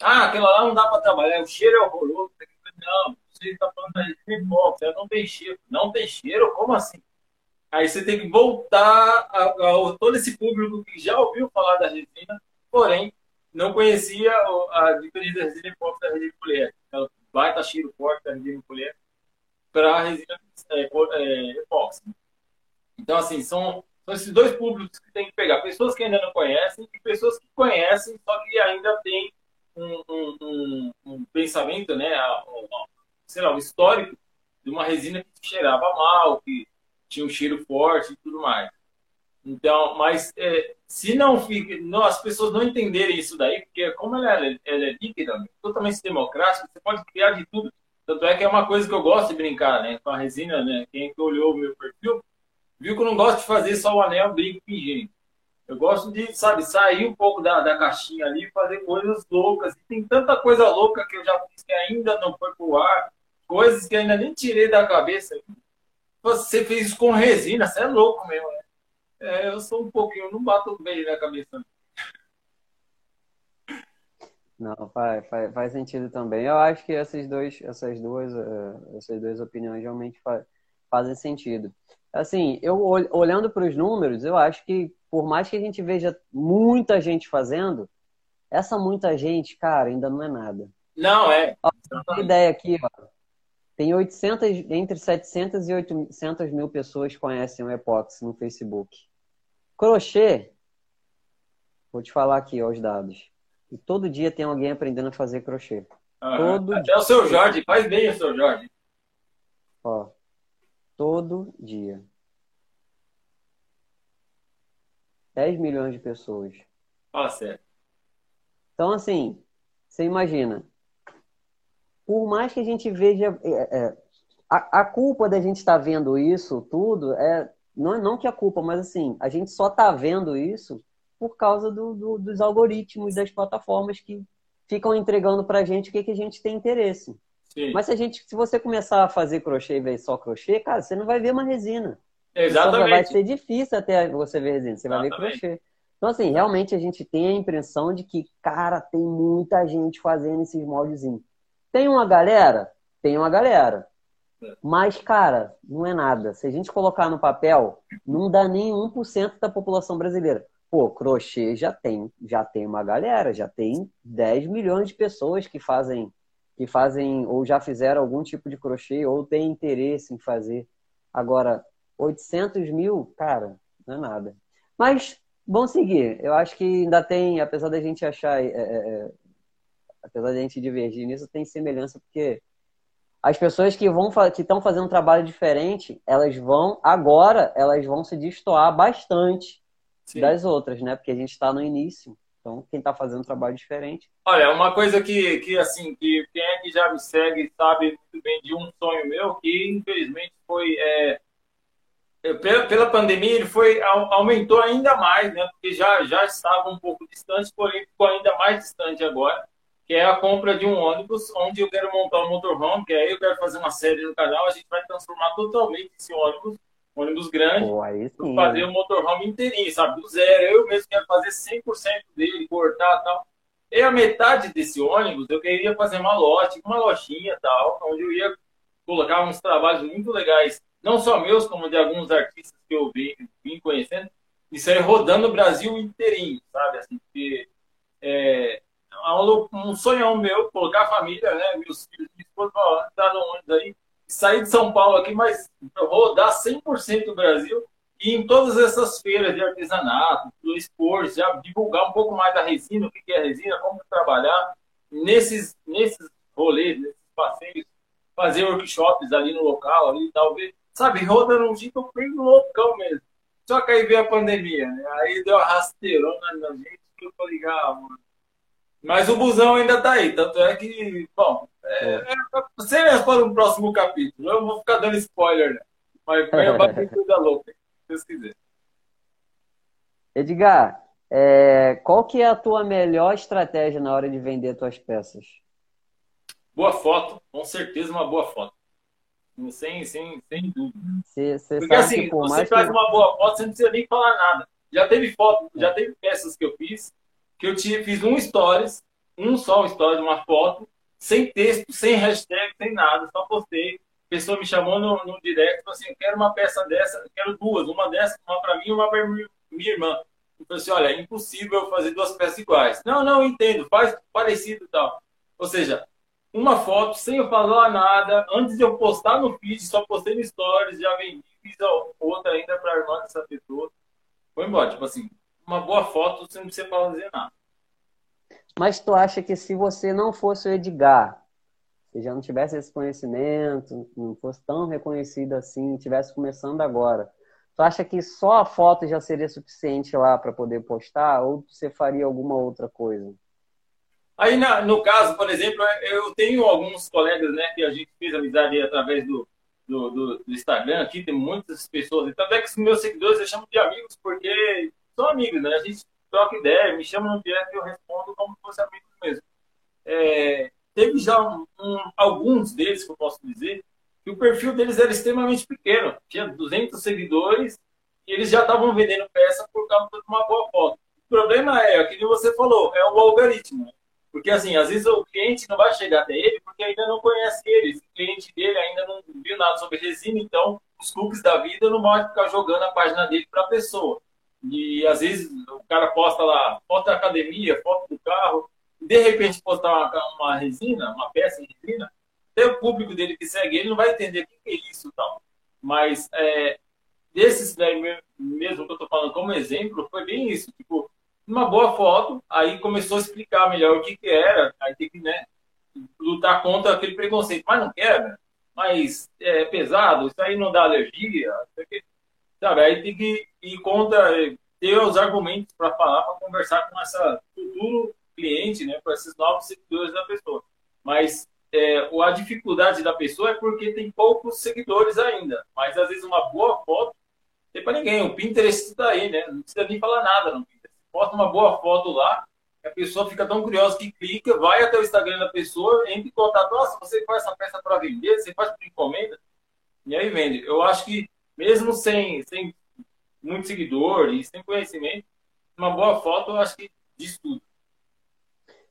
Ah, aquela lá não dá para trabalhar, o cheiro é horroroso. Não, você está falando da resina epóxi, não tem cheiro. Não tem cheiro? Como assim? Aí você tem que voltar a, a, a todo esse público que já ouviu falar da resina, porém não conhecia a diferença da resina epóxi da resina poliéster. Ela baita cheiro forte da resina poliéster para a resina é, é. Então, assim, são, são esses dois públicos que tem que pegar. Pessoas que ainda não conhecem e pessoas que conhecem, só que ainda tem um, um, um, um pensamento, né, sei lá, um histórico de uma resina que cheirava mal, que tinha um cheiro forte e tudo mais. Então, mas é, se não fica, não, as pessoas não entenderem isso daí, porque como ela, é, ela é líquida, totalmente democrática, você pode criar de tudo. Tanto é que é uma coisa que eu gosto de brincar, né? Com a resina, né? Quem que olhou o meu perfil, viu que eu não gosto de fazer só o anel, brinco pingente. Eu gosto de, sabe, sair um pouco da, da caixinha ali e fazer coisas loucas. E tem tanta coisa louca que eu já fiz que ainda não foi pro ar, coisas que ainda nem tirei da cabeça. Você fez isso com resina, você é louco mesmo, né? É, eu sou um pouquinho, não bato bem na cabeça. Não, faz, faz, faz sentido também. Eu acho que esses dois, essas duas, uh, essas duas opiniões realmente faz, fazem sentido. Assim, eu olhando para os números, eu acho que por mais que a gente veja muita gente fazendo, essa muita gente, cara, ainda não é nada. Não é. Ó, uma ideia aqui, ó. Tem 800, entre 700 e 800 mil pessoas conhecem o Epox no Facebook. Crochê, vou te falar aqui ó, os dados. E todo dia tem alguém aprendendo a fazer crochê. Uhum. Todo Até dia. o seu Jorge, faz bem o seu Jorge. Ó, todo dia. 10 milhões de pessoas. Fala sério. Então, assim, você imagina, por mais que a gente veja. É, é, a, a, culpa da gente estar tá vendo isso tudo é. Não, não que a culpa, mas assim, a gente só está vendo isso por causa do, do, dos algoritmos das plataformas que ficam entregando para a gente o que, que a gente tem interesse. Sim. Mas se a gente, se você começar a fazer crochê e ver só crochê, cara, você não vai ver uma resina. Exatamente. Então, vai ser difícil até você ver resina, você Exatamente. vai ver crochê. Então, assim, realmente a gente tem a impressão de que, cara, tem muita gente fazendo esses moldezinhos. Tem uma galera? Tem uma galera. Mas, cara, não é nada. Se a gente colocar no papel, não dá nem 1% da população brasileira. Pô, crochê já tem, já tem uma galera, já tem 10 milhões de pessoas que fazem, que fazem ou já fizeram algum tipo de crochê ou têm interesse em fazer. Agora, 800 mil, cara, não é nada. Mas vamos seguir. Eu acho que ainda tem, apesar da gente achar, é, é, é apesar da gente divergir nisso, tem semelhança porque as pessoas que vão que estão fazendo um trabalho diferente, elas vão agora, elas vão se destoar bastante Sim. das outras, né? Porque a gente está no início. Então, quem está fazendo um trabalho diferente. Olha, uma coisa que, que assim, que quem é que já me segue sabe muito bem de um sonho meu, que infelizmente foi. É, pela, pela pandemia, ele foi aumentou ainda mais, né? Porque já, já estava um pouco distante, porém ficou ainda mais distante agora, que é a compra de um ônibus, onde eu quero montar um motorhome, que aí eu quero fazer uma série no canal, a gente vai transformar totalmente esse ônibus ônibus grande, Pô, fazer o motorhome inteirinho, sabe? Do zero. Eu mesmo quero fazer 100% dele, cortar e tal. E a metade desse ônibus eu queria fazer uma lote, uma lojinha tal, onde eu ia colocar uns trabalhos muito legais, não só meus, como de alguns artistas que eu vim, vim conhecendo, e sair rodando o Brasil inteirinho, sabe? Assim, porque é um sonhão meu, colocar a família, né? Meus filhos, minha esposa, tá no ônibus aí, sair de São Paulo aqui, mas rodar 100% do Brasil e em todas essas feiras de artesanato, do esporte, já divulgar um pouco mais da resina, o que é resina, como trabalhar nesses, nesses rolês, nesses passeios, fazer workshops ali no local, ali talvez, sabe, rodando um jeito bem loucão mesmo. Só que aí veio a pandemia, né? Aí deu a rasteirona na gente, que eu falei, ah, mano. Mas o busão ainda tá aí, tanto é que, bom, é, é, cenas para um próximo capítulo. Eu vou ficar dando spoiler, né? Mas foi a batida *laughs* louca, se Deus quiser. Edgar, é, qual que é a tua melhor estratégia na hora de vender tuas peças? Boa foto, com certeza uma boa foto. Sem, sem, sem dúvida. Cê, cê Porque assim, você faz que... uma boa foto, você não precisa nem falar nada. Já teve foto, já teve peças que eu fiz, que eu te, fiz um stories, um só stories, uma foto, sem texto, sem hashtag, sem nada, só postei. Pessoa me chamou no, no direct, falou assim, eu quero uma peça dessa, quero duas, uma dessa, uma para mim e uma para minha irmã. Eu falei assim, olha, é impossível eu fazer duas peças iguais. Não, não, entendo, faz parecido e tal. Ou seja, uma foto sem eu falar nada, antes de eu postar no feed, só postei no stories, já vendi, fiz outra ainda para a irmã dessa pessoa. Foi embora, tipo assim, uma boa foto, você não precisa fazer nada. Mas tu acha que se você não fosse o Edgar, se já não tivesse esse conhecimento, não fosse tão reconhecido assim, tivesse começando agora, tu acha que só a foto já seria suficiente lá para poder postar ou você faria alguma outra coisa? Aí, na, no caso, por exemplo, eu tenho alguns colegas né, que a gente fez amizade através do, do, do, do Instagram, aqui tem muitas pessoas, então é que os meus seguidores eu chamo de amigos porque são amigos, né? A gente troca ideia, me chama no dia que eu respondo como se fosse amigo mesmo. É, teve já um, um, alguns deles, que eu posso dizer, que o perfil deles era extremamente pequeno. Tinha 200 seguidores e eles já estavam vendendo peça por causa de uma boa foto. O problema é, é aquilo que você falou, é o algoritmo. Porque, assim, às vezes o cliente não vai chegar até ele porque ainda não conhece ele. O cliente dele ainda não viu nada sobre resina, então os cookies da vida não vão ficar jogando a página dele para a pessoa. E às vezes o cara posta lá foto da academia, foto do carro, e de repente postar uma, uma resina, uma peça de resina, até o público dele que segue ele não vai entender o que é isso tal. Mas é, desses daí mesmo que eu estou falando como exemplo, foi bem isso. Tipo, uma boa foto, aí começou a explicar melhor o que, que era, aí tem que né, lutar contra aquele preconceito. Mas não quebra, mas é pesado, isso aí não dá alergia, sabe? Aí tem que ir contra, ter os argumentos para falar, para conversar com essa futuro cliente, né, com esses novos seguidores da pessoa. Mas é, a dificuldade da pessoa é porque tem poucos seguidores ainda. Mas às vezes uma boa foto tem para ninguém. O Pinterest está aí, né? Não precisa nem falar nada no Pinterest posta uma boa foto lá, a pessoa fica tão curiosa que clica, vai até o Instagram da pessoa, entra em contato, nossa, você faz essa peça para vender, você faz por encomenda, e aí vende. Eu acho que mesmo sem, sem muito seguidor e sem conhecimento, uma boa foto, eu acho que diz tudo.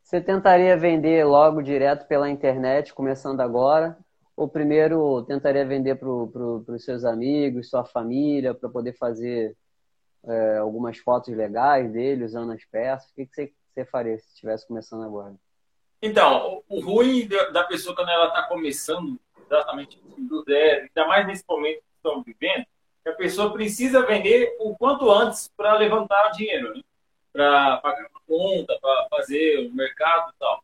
Você tentaria vender logo direto pela internet, começando agora? Ou primeiro tentaria vender para pro, os seus amigos, sua família, para poder fazer é, algumas fotos legais dele usando as peças? O que, que você, você faria se estivesse começando agora? Então, o, ruim da pessoa quando ela está começando exatamente do zero, ainda mais nesse momento estamos vivendo, que a pessoa precisa vender o quanto antes para levantar dinheiro, né? para pagar uma conta, para fazer o mercado e tal.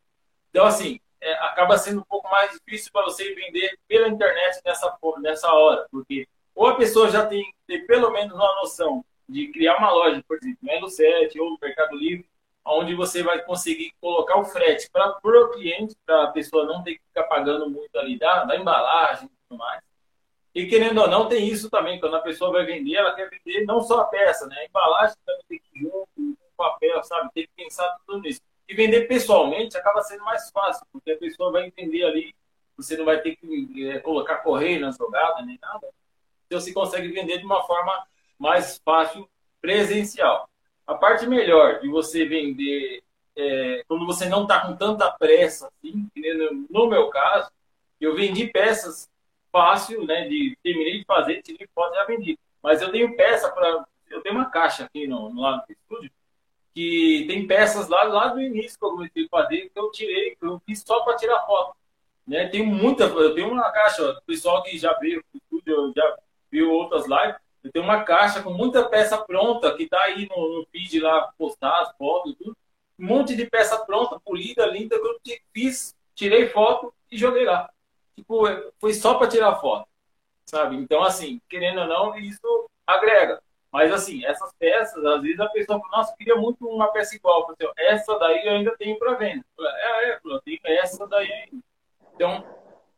Então, assim, é, acaba sendo um pouco mais difícil para você vender pela internet nessa, nessa hora, porque ou a pessoa já tem ter pelo menos uma noção de criar uma loja, por exemplo, no Elo7 ou no Mercado Livre, onde você vai conseguir colocar o frete para o cliente, para a pessoa não ter que ficar pagando muito ali da, da embalagem e tudo mais. E querendo ou não, tem isso também, quando a pessoa vai vender, ela quer vender não só a peça, né? A embalagem também tem que ir junto, papel, sabe? Tem que pensar tudo nisso. E vender pessoalmente acaba sendo mais fácil, porque a pessoa vai entender ali, você não vai ter que é, colocar correio na jogada, nem nada. Então você consegue vender de uma forma mais fácil presencial. A parte melhor de você vender é, quando você não está com tanta pressa, assim, no meu caso, eu vendi peças fácil, né? De terminei de fazer, tirei foto já vendi. Mas eu tenho peça para, eu tenho uma caixa aqui no, no lado do estúdio que tem peças lá, lá do início que eu comecei a fazer que eu tirei, que eu fiz só para tirar foto. Né? Tem muita, eu tenho uma caixa, o pessoal que já veio no estúdio, já viu outras lives, eu tenho uma caixa com muita peça pronta, que está aí no, no, feed lá, postado, foto, tudo. Um monte de peça pronta, polida, linda, que eu fiz, tirei foto e joguei lá. Tipo, é, foi só para tirar foto, sabe? Então, assim, querendo ou não, isso agrega. Mas, assim, essas peças, às vezes a pessoa fala, nossa, queria muito uma peça igual. Eu essa daí eu ainda tenho para venda. É, é, eu tenho essa daí ainda. Então,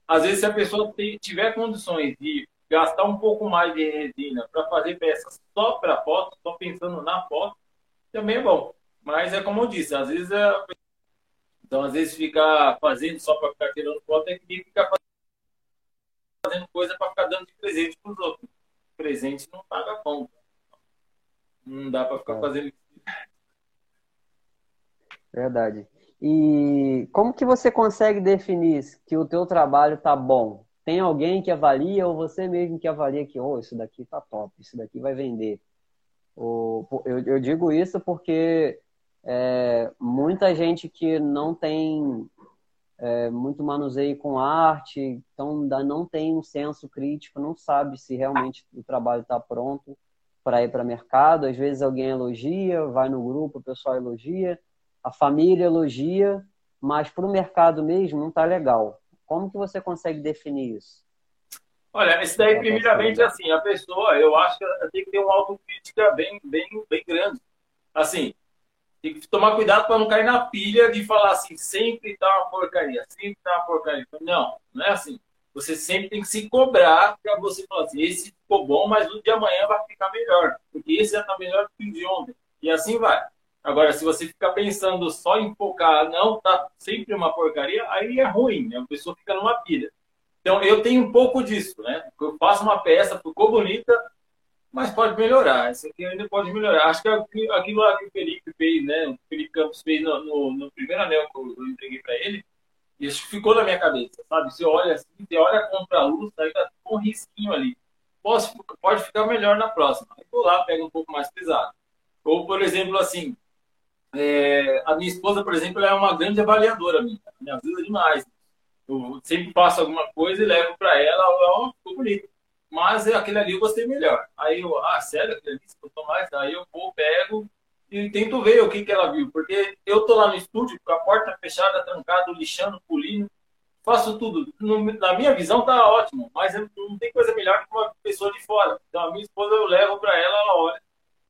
às vezes, se a pessoa tiver condições de gastar um pouco mais de resina para fazer peças só para foto, só pensando na foto, também é bom. Mas é como eu disse, às vezes é... então às vezes ficar fazendo só para ficar tirando foto é que ficar fazendo coisa para ficar dando de presente para os outros. Presente não paga conta. Não dá para ficar é. fazendo Verdade. E como que você consegue definir que o teu trabalho tá bom? tem alguém que avalia ou você mesmo que avalia que, oh, isso daqui tá top, isso daqui vai vender. eu, eu digo isso porque é, muita gente que não tem é, muito manuseio com arte, então ainda não tem um senso crítico, não sabe se realmente o trabalho está pronto para ir para o mercado. Às vezes alguém elogia, vai no grupo, o pessoal elogia, a família elogia, mas para o mercado mesmo não está legal. Como que você consegue definir isso? Olha, isso daí, primeiramente, assim, a pessoa, eu acho que ela tem que ter uma autocrítica bem, bem, bem grande. Assim, tem que tomar cuidado para não cair na pilha de falar assim, sempre tá uma porcaria, sempre tá uma porcaria. Não, não é assim. Você sempre tem que se cobrar para você falar assim, esse ficou bom, mas o de amanhã vai ficar melhor, porque esse já está melhor que o de ontem. E assim vai. Agora, se você ficar pensando só em focar, não, tá sempre uma porcaria, aí é ruim, né? A pessoa fica numa pilha. Então, eu tenho um pouco disso, né? Eu faço uma peça, ficou bonita, mas pode melhorar. Isso aqui ainda pode melhorar. Acho que aquilo lá que o Felipe fez, né? O Felipe Campos fez no, no, no primeiro anel que eu, entreguei para ele, isso ficou na minha cabeça, sabe? Você olha assim, você olha contra a luz, aí tá um risquinho ali. Posso, pode ficar melhor na próxima. Aí vou lá, pega um pouco mais pesado. Ou, por exemplo, assim, é, a minha esposa, por exemplo, é uma grande avaliadora minha. Me ajuda demais. Eu sempre passo alguma coisa e levo para ela, ó, ficou bonito. Mas aquele ali eu gostei melhor. Aí eu, ah, sério, aquele ali gostou mais? Aí eu vou, pego e tento ver o que, que ela viu. Porque eu tô lá no estúdio com a porta fechada, trancada, lixando, pulindo, faço tudo. No, na minha visão tá ótimo, mas não tem coisa melhor que uma pessoa de fora. Então a minha esposa eu levo para ela, ela olha,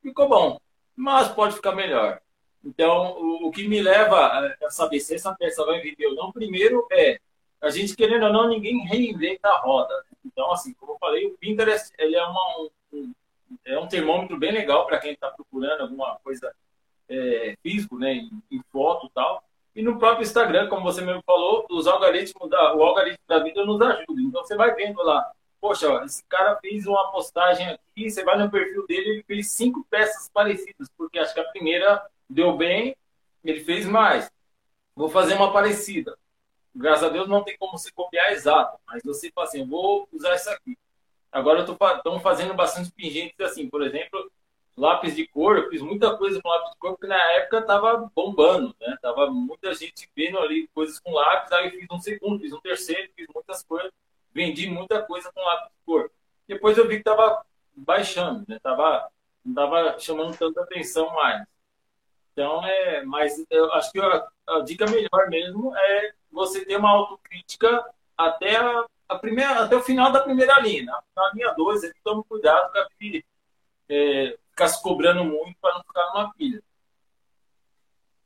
ficou bom, mas pode ficar melhor. Então, o que me leva a saber se essa peça vai vender ou não, primeiro é a gente querendo ou não, ninguém reinventa a roda. Então, assim, como eu falei, o Pinterest ele é, uma, um, é um termômetro bem legal para quem está procurando alguma coisa é, físico, né, em, em foto e tal. E no próprio Instagram, como você mesmo falou, os algoritmos da, o algoritmo da vida nos ajuda. Então você vai vendo lá, poxa, esse cara fez uma postagem aqui, você vai no perfil dele, ele fez cinco peças parecidas, porque acho que a primeira deu bem, ele fez mais. Vou fazer uma parecida. Graças a Deus não tem como se copiar exato, mas você fala assim, vou usar isso aqui. Agora estão fazendo bastante pingentes assim, por exemplo, lápis de cor, eu fiz muita coisa com lápis de cor, porque na época tava bombando, né? Tava muita gente vendo ali coisas com lápis, aí eu fiz um segundo, fiz um terceiro, fiz muitas coisas, vendi muita coisa com lápis de cor. Depois eu vi que tava baixando, né? Tava, não tava chamando tanta atenção mais. Então, é, mas eu acho que a, a dica melhor mesmo é você ter uma autocrítica até a, a primeira, até o final da primeira linha. Na, na linha 2, tome cuidado com a é, ficar se cobrando muito para não ficar numa pilha.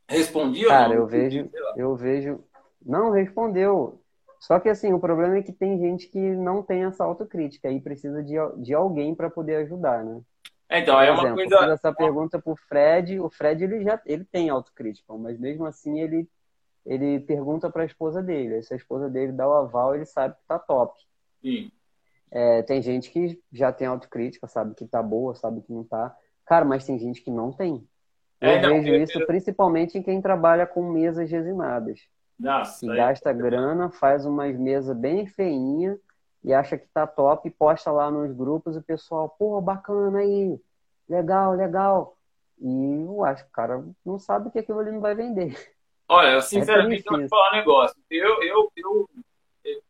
Respondi Cara, eu vejo, eu vejo. Não, respondeu. Só que assim, o problema é que tem gente que não tem essa autocrítica e precisa de, de alguém para poder ajudar, né? É, então, é uma exemplo, coisa. essa pergunta pro Fred, o Fred ele já ele tem autocrítica, mas mesmo assim ele ele pergunta para a esposa dele. Se a esposa dele dá o aval, ele sabe que tá top. Sim. É, tem gente que já tem autocrítica, sabe que tá boa, sabe que não tá. Cara, mas tem gente que não tem. Eu é, não, vejo eu, isso eu... principalmente em quem trabalha com mesas resinadas. Nossa, que gasta é... grana, faz umas mesas bem feinha e acha que tá top e posta lá nos grupos o pessoal, pô, bacana aí, legal, legal. E eu acho que o cara não sabe que aquilo ali não vai vender. Olha, eu, *laughs* sinceramente, é eu vou falar um negócio. Eu, eu, eu,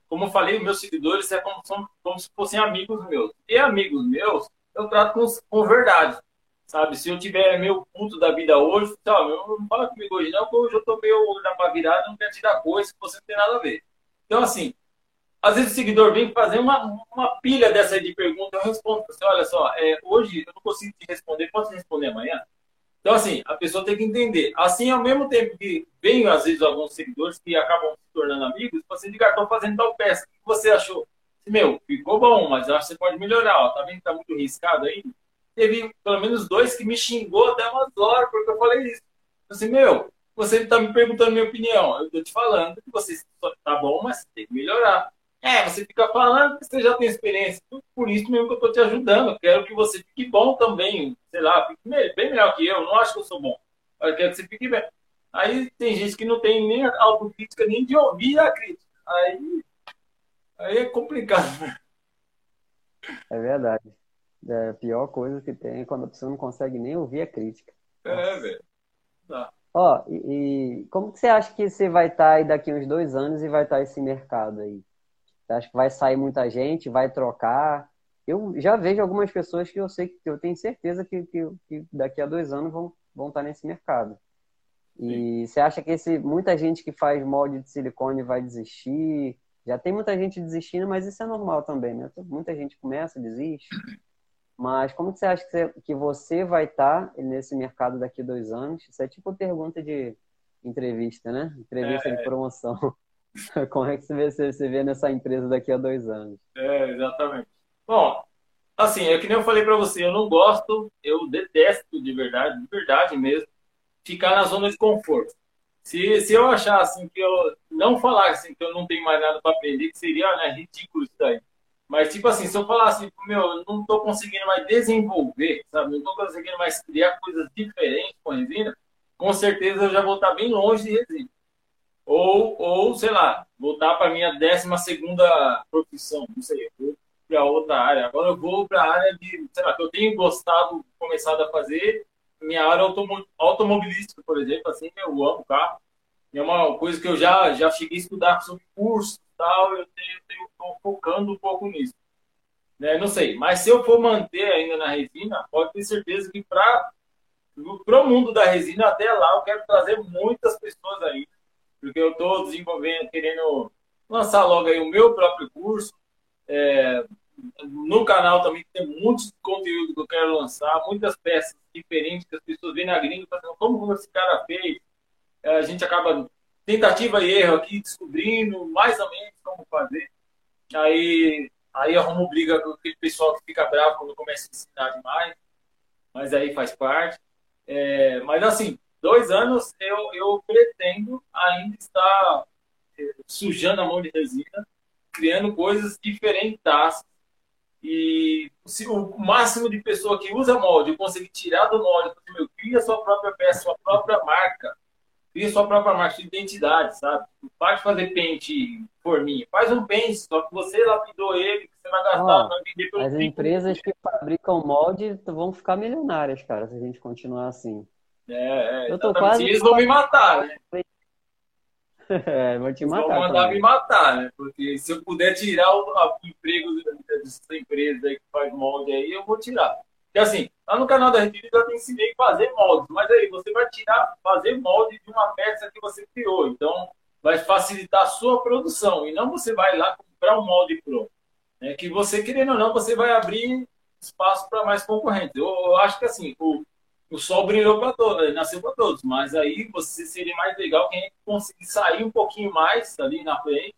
como eu falei, meus seguidores é como, são, como se fossem amigos meus. E amigos meus, eu trato com, com verdade. Sabe, se eu tiver meu ponto da vida hoje, sabe, eu não fala comigo hoje não, porque hoje eu tô meio na pra virada, não quero tirar coisa que você não tem nada a ver. Então, assim, às vezes o seguidor vem fazer uma, uma pilha dessa de pergunta, eu respondo você, olha só, é, hoje eu não consigo te responder, posso responder amanhã? Então, assim, a pessoa tem que entender. Assim, ao mesmo tempo que vem, às vezes, alguns seguidores que acabam se tornando amigos, você diga, estou fazendo tal peça, o que você achou? Meu, ficou bom, mas acho que você pode melhorar, ó, tá vendo que tá muito riscado aí? Teve pelo menos dois que me xingou até umas horas, porque eu falei isso. Assim, meu, você está me perguntando minha opinião, eu estou te falando que você tá bom, mas tem que melhorar. É, você fica falando que você já tem experiência. Por isso mesmo que eu estou te ajudando. Eu quero que você fique bom também. Sei lá, fique bem melhor que eu. Não acho que eu sou bom. Eu quero que você fique bem. Aí tem gente que não tem nem autocrítica, nem de ouvir a crítica. Aí, aí é complicado. É verdade. É a pior coisa que tem é quando a pessoa não consegue nem ouvir a crítica. É, velho. Tá. Ó, e, e, como que você acha que você vai estar tá aí daqui uns dois anos e vai estar tá esse mercado aí? Acho que vai sair muita gente, vai trocar. Eu já vejo algumas pessoas que eu sei que eu tenho certeza que, que, que daqui a dois anos vão, vão estar nesse mercado. E Sim. você acha que esse, muita gente que faz molde de silicone vai desistir? Já tem muita gente desistindo, mas isso é normal também, né? Muita gente começa, desiste. Mas como que você acha que você, que você vai estar nesse mercado daqui a dois anos? Isso é tipo pergunta de entrevista, né? Entrevista é, de promoção. *laughs* Como é que você você vê nessa empresa daqui a dois anos? É, exatamente. Bom, assim, é que nem eu falei para você, eu não gosto, eu detesto de verdade, de verdade mesmo, ficar na zona de conforto. Se, se eu achar assim que eu não falar assim que eu não tenho mais nada para aprender, que seria né, ridículo isso daí. Mas, tipo assim, se eu falar assim, meu, não estou conseguindo mais desenvolver, sabe? Não estou conseguindo mais criar coisas diferentes com resina, com certeza eu já vou estar bem longe de resina. Ou, ou sei lá, voltar para minha décima segunda profissão, não sei, eu para outra área. Agora eu vou para a área de, sei lá, que eu tenho gostado, começado a fazer, minha área automobilística, por exemplo, assim, eu amo carro. É uma coisa que eu já, já cheguei a estudar sobre curso e tal, eu estou focando um pouco nisso. Né? Não sei, mas se eu for manter ainda na resina, pode ter certeza que para o mundo da resina, até lá, eu quero trazer muitas pessoas aí, porque eu estou desenvolvendo, querendo lançar logo aí o meu próprio curso, é, no canal também tem muitos conteúdo que eu quero lançar, muitas peças diferentes que as pessoas veem na gringa e falam, como esse cara fez? É, a gente acaba tentativa e erro aqui, descobrindo mais ou menos como fazer. Aí, aí arrumo briga com aquele pessoal que fica bravo quando começa a ensinar demais, mas aí faz parte. É, mas assim, dois anos eu, eu pretendo ainda estar é, sujando a mão de resina, criando coisas diferentes e se o máximo de pessoa que usa molde conseguir tirar do molde, meu, cria sua própria peça, sua própria marca, cria sua própria marca, sua identidade, sabe? Para de fazer pente forminha, faz um pente, só que você lapidou ele, que você vai gastar, oh, vai vender pelo As empresas que fabricam molde vão ficar milionárias, cara, se a gente continuar assim. É, é, eu tô quase eles vão me matar, né? *laughs* É, vou te matar. Vão mandar também. me matar, né? Porque se eu puder tirar o, o emprego dessa empresa aí que faz molde aí, eu vou tirar. Porque assim, lá no canal da Rede eu te ensinei a fazer moldes, mas aí você vai tirar, fazer molde de uma peça que você criou. Então, vai facilitar a sua produção. E não você vai lá comprar um molde pronto. É que você, querendo ou não, você vai abrir espaço para mais concorrentes. Eu, eu, acho que assim, o, o sol brilhou para todos, nasceu para todos, mas aí você seria mais legal quem conseguir sair um pouquinho mais ali na frente,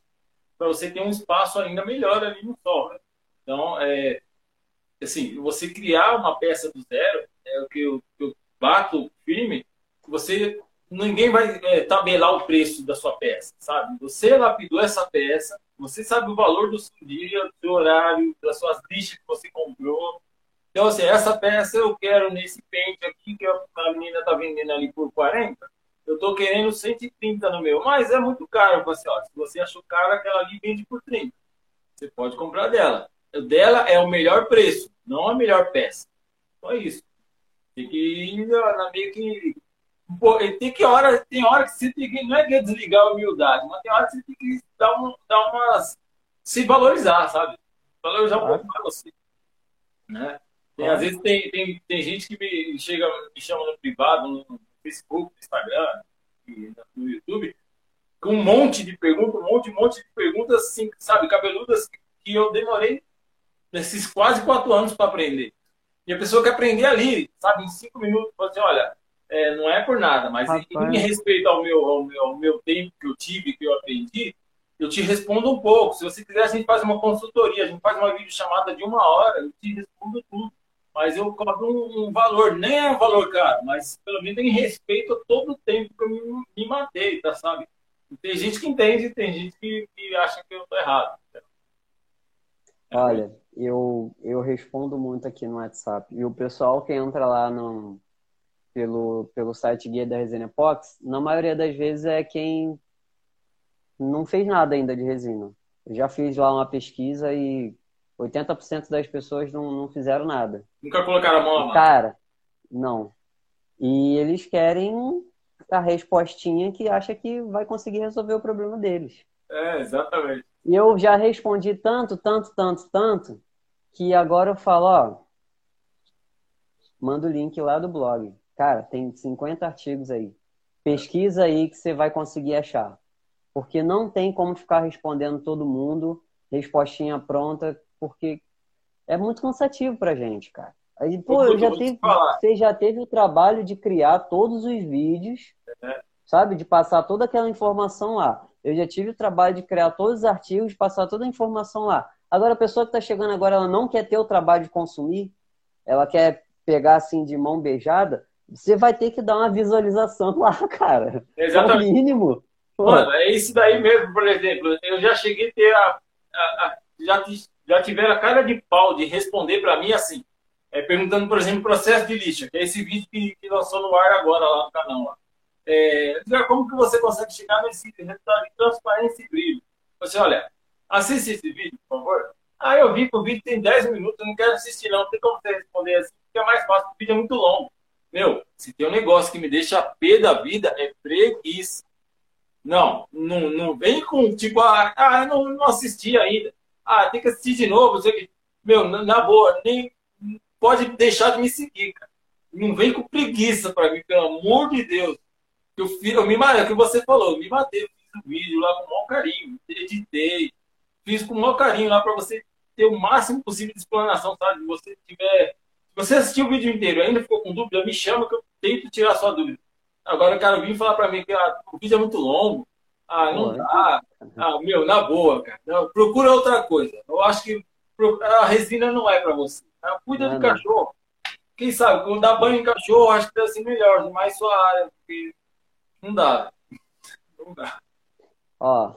para você ter um espaço ainda melhor ali no sol. Né? Então, é, assim, você criar uma peça do zero, é o que eu, eu bato firme, você ninguém vai é, tabelar o preço da sua peça, sabe? Você lapidou essa peça, você sabe o valor do seu dia, do seu horário, das suas lixas que você comprou, então, assim, essa peça eu quero nesse pente aqui, que a menina está vendendo ali por 40, eu estou querendo 130 no meu, mas é muito caro. Eu assim, ó, se você achou caro, aquela ali vende por 30. Você pode comprar dela. O dela é o melhor preço, não a melhor peça. Só isso. Tem que ir na meio que. Pô, tem que hora, tem hora que você tem que. Não é que é desligar a humildade, mas tem hora que você tem que dar, um, dar umas. se valorizar, sabe? Valorizar um pouco mais você. Né? Tem, às vezes tem, tem, tem gente que me chega, me chama no privado, no Facebook, no Instagram, no YouTube, com um monte de perguntas, um monte, um monte de perguntas, assim, sabe, cabeludas, que eu demorei nesses quase quatro anos para aprender. E a pessoa quer aprender ali, sabe, em cinco minutos, fala assim, olha, é, não é por nada, mas Rapaz. em respeito ao meu, ao, meu, ao meu tempo que eu tive, que eu aprendi, eu te respondo um pouco. Se você quiser, a gente faz uma consultoria, a gente faz uma videochamada de uma hora, eu te respondo tudo mas eu cobro um, um, valor, nem é um valor caro, mas pelo menos em respeito a todo o tempo que eu me, me matei, tá, sabe? Tem gente que entende, tem gente que, que acha que eu tô errado. Olha, eu, eu respondo muito aqui no WhatsApp. E o pessoal que entra lá no, pelo, pelo site Guia da Resina Epox, na maioria das vezes é quem não fez nada ainda de resina. Eu já fiz lá uma pesquisa e 80% das pessoas não, não fizeram nada. Nunca colocaram a mão na Cara, não. E eles querem a respostinha que acha que vai conseguir resolver o problema deles. É, exatamente. E eu já respondi tanto, tanto, tanto, tanto, que agora eu falo, ó, manda o link lá do blog. Cara, tem 50 artigos aí. Pesquisa aí que você vai conseguir achar. Porque não tem como ficar respondendo todo mundo, respostinha pronta, porque é muito cansativo pra gente, cara. Aí, pô, eu já teve, você já teve o trabalho de criar todos os vídeos, é. sabe? De passar toda aquela informação lá. Eu já tive o trabalho de criar todos os artigos, passar toda a informação lá. Agora, a pessoa que está chegando agora, ela não quer ter o trabalho de consumir, ela quer pegar assim de mão beijada, você vai ter que dar uma visualização *laughs* lá, cara. Exatamente. É o mínimo. Mano, é isso daí mesmo, por exemplo. Eu já cheguei a ter a, a, a já já tiveram a cara de pau de responder para mim assim, é, perguntando, por exemplo, processo de lixa, que é esse vídeo que, que lançou no ar agora lá no canal. Lá. É, como que você consegue chegar nesse resultado de transparência e brilho? Você, olha, assiste esse vídeo, por favor. Ah, eu vi que o vídeo tem 10 minutos, não quero assistir não, não tem como você responder assim, porque é mais fácil, o vídeo é muito longo. Meu, se tem um negócio que me deixa pé da vida, é preguiça. Não, não, não vem com tipo, ah, ah não, não assisti ainda. Ah, tem que assistir de novo. Meu, na boa, nem pode deixar de me seguir, cara. Não vem com preguiça para mim, pelo amor de Deus. Eu, fiz, eu me é o que você falou, eu me matei, eu fiz o vídeo lá com o maior carinho, editei, fiz com o maior carinho lá para você ter o máximo possível de explanação, sabe? Você tiver. Se você assistiu o vídeo inteiro e ainda ficou com dúvida, me chama que eu tento tirar sua dúvida. Agora o cara vir falar para mim que ah, o vídeo é muito longo. Ah, não dá. Ah, meu, na boa, cara. Não, procura outra coisa. Eu acho que a resina não é para você. Tá? Cuida do cachorro. Quem sabe, quando dá banho em cachorro, acho que deve ser melhor, mais sua área, porque não dá. Não dá. Ó,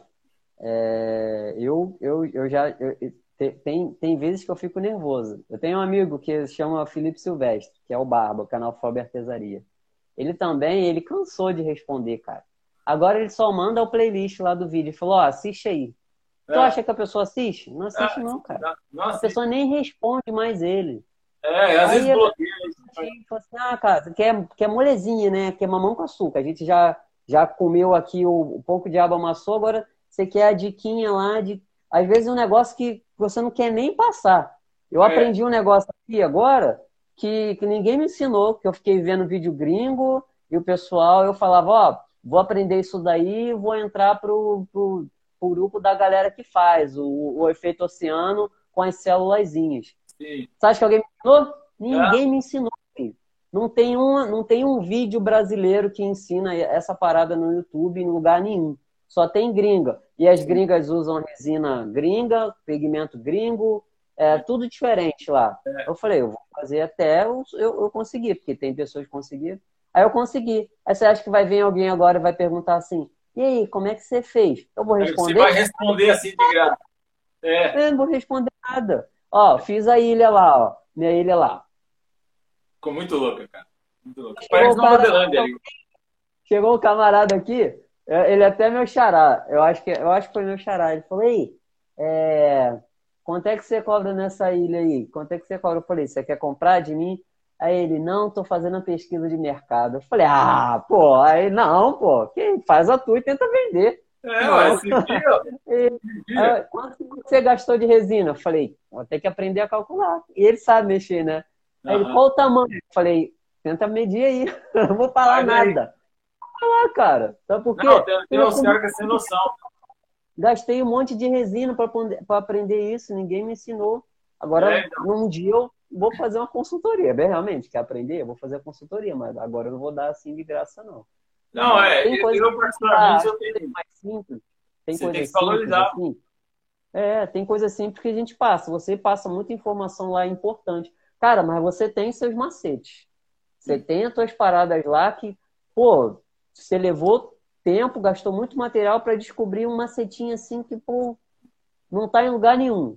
é, eu, eu, eu já. Eu, tem, tem vezes que eu fico nervoso. Eu tenho um amigo que se chama Felipe Silvestre, que é o Barba, canal Fob Artesaria. Ele também, ele cansou de responder, cara. Agora ele só manda o playlist lá do vídeo. Ele falou, ó, assiste aí. É. Tu acha que a pessoa assiste? Não assiste é, não, cara. Não, a pessoa nem responde mais ele. É, às aí vezes bloqueia. Assim, ah, cara, quer, quer molezinha, né? Quer mamão com açúcar. A gente já, já comeu aqui o, o pouco de aba amassou, agora você quer a diquinha lá de... Às vezes é um negócio que você não quer nem passar. Eu é. aprendi um negócio aqui agora que, que ninguém me ensinou, que eu fiquei vendo vídeo gringo e o pessoal, eu falava, ó, vou aprender isso daí e vou entrar pro, pro, pro, grupo da galera que faz o, o efeito oceano com as célulazinhas. Sim. Você acha que alguém me ensinou? Ninguém é. me ensinou. Não tem, um, não tem um vídeo brasileiro que ensina essa parada no YouTube em lugar nenhum. Só tem gringa. E as gringas usam resina gringa, pigmento gringo, é tudo diferente lá. É. Eu falei, eu vou fazer até eu, eu, eu conseguir, porque tem pessoas que conseguiram. Aí eu consegui. Aí você acha que vai vir alguém agora e vai perguntar assim: e aí, como é que você fez? Eu vou responder. Você vai responder assim de graça. É. Eu não vou responder nada. Ó, fiz a ilha lá, ó. Minha ilha lá. Ficou muito louca, cara. Muito louca. Parece Nova Zelândia ali. Chegou um camarada aqui, é, ele é até meu xará. Eu acho que, eu acho que foi meu xará. Ele falou: ei, é, quanto é que você cobra nessa ilha aí? Quanto é que você cobra? Eu falei, você quer comprar de mim? Aí ele, não, tô fazendo a pesquisa de mercado. Eu falei, ah, pô, aí não, pô, quem faz a tua e tenta vender. É, mas *laughs* e, quanto você gastou de resina? Eu falei, vou ter que aprender a calcular. E ele sabe mexer, né? Aí uhum. ele, qual o tamanho? Eu falei, tenta medir aí, *laughs* não vou falar nada. Vou falar, cara. Sabe por quê? Não, tem, uns caras que sem noção. Gastei um monte de resina para aprender isso, ninguém me ensinou. Agora, é, então. num dia eu vou fazer uma consultoria. Bem, realmente, quer aprender? Eu vou fazer a consultoria, mas agora eu não vou dar assim de graça, não. Não, é, tem coisa eu particularmente eu tenho. Mais simples. Tem Você tem que valorizar. Assim. É, tem coisa simples que a gente passa. Você passa muita informação lá importante. Cara, mas você tem seus macetes. Você tem as suas paradas lá que, pô, você levou tempo, gastou muito material para descobrir um macetinho assim que, pô, não tá em lugar nenhum.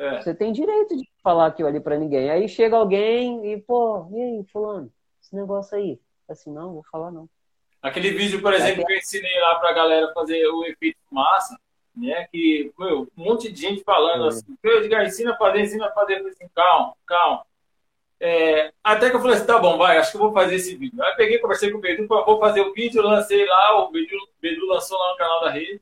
É. Você tem direito de falar aquilo ali para ninguém. Aí chega alguém e, pô, e aí, fulano, esse negócio aí. Assim, não, vou falar não. Aquele vídeo, por exemplo, que eu ensinei lá pra galera fazer o efeito massa, né? Que, meu, um monte de gente falando é. assim, Edgar, ensina a fazer, ensina a fazer. Eu falei assim, calma, calma. É, até que eu falei assim, tá bom, vai, acho que eu vou fazer esse vídeo. Aí peguei, conversei com o Bedu, vou fazer o vídeo, lancei lá, o Bedu, Bedu lançou lá no canal da rede.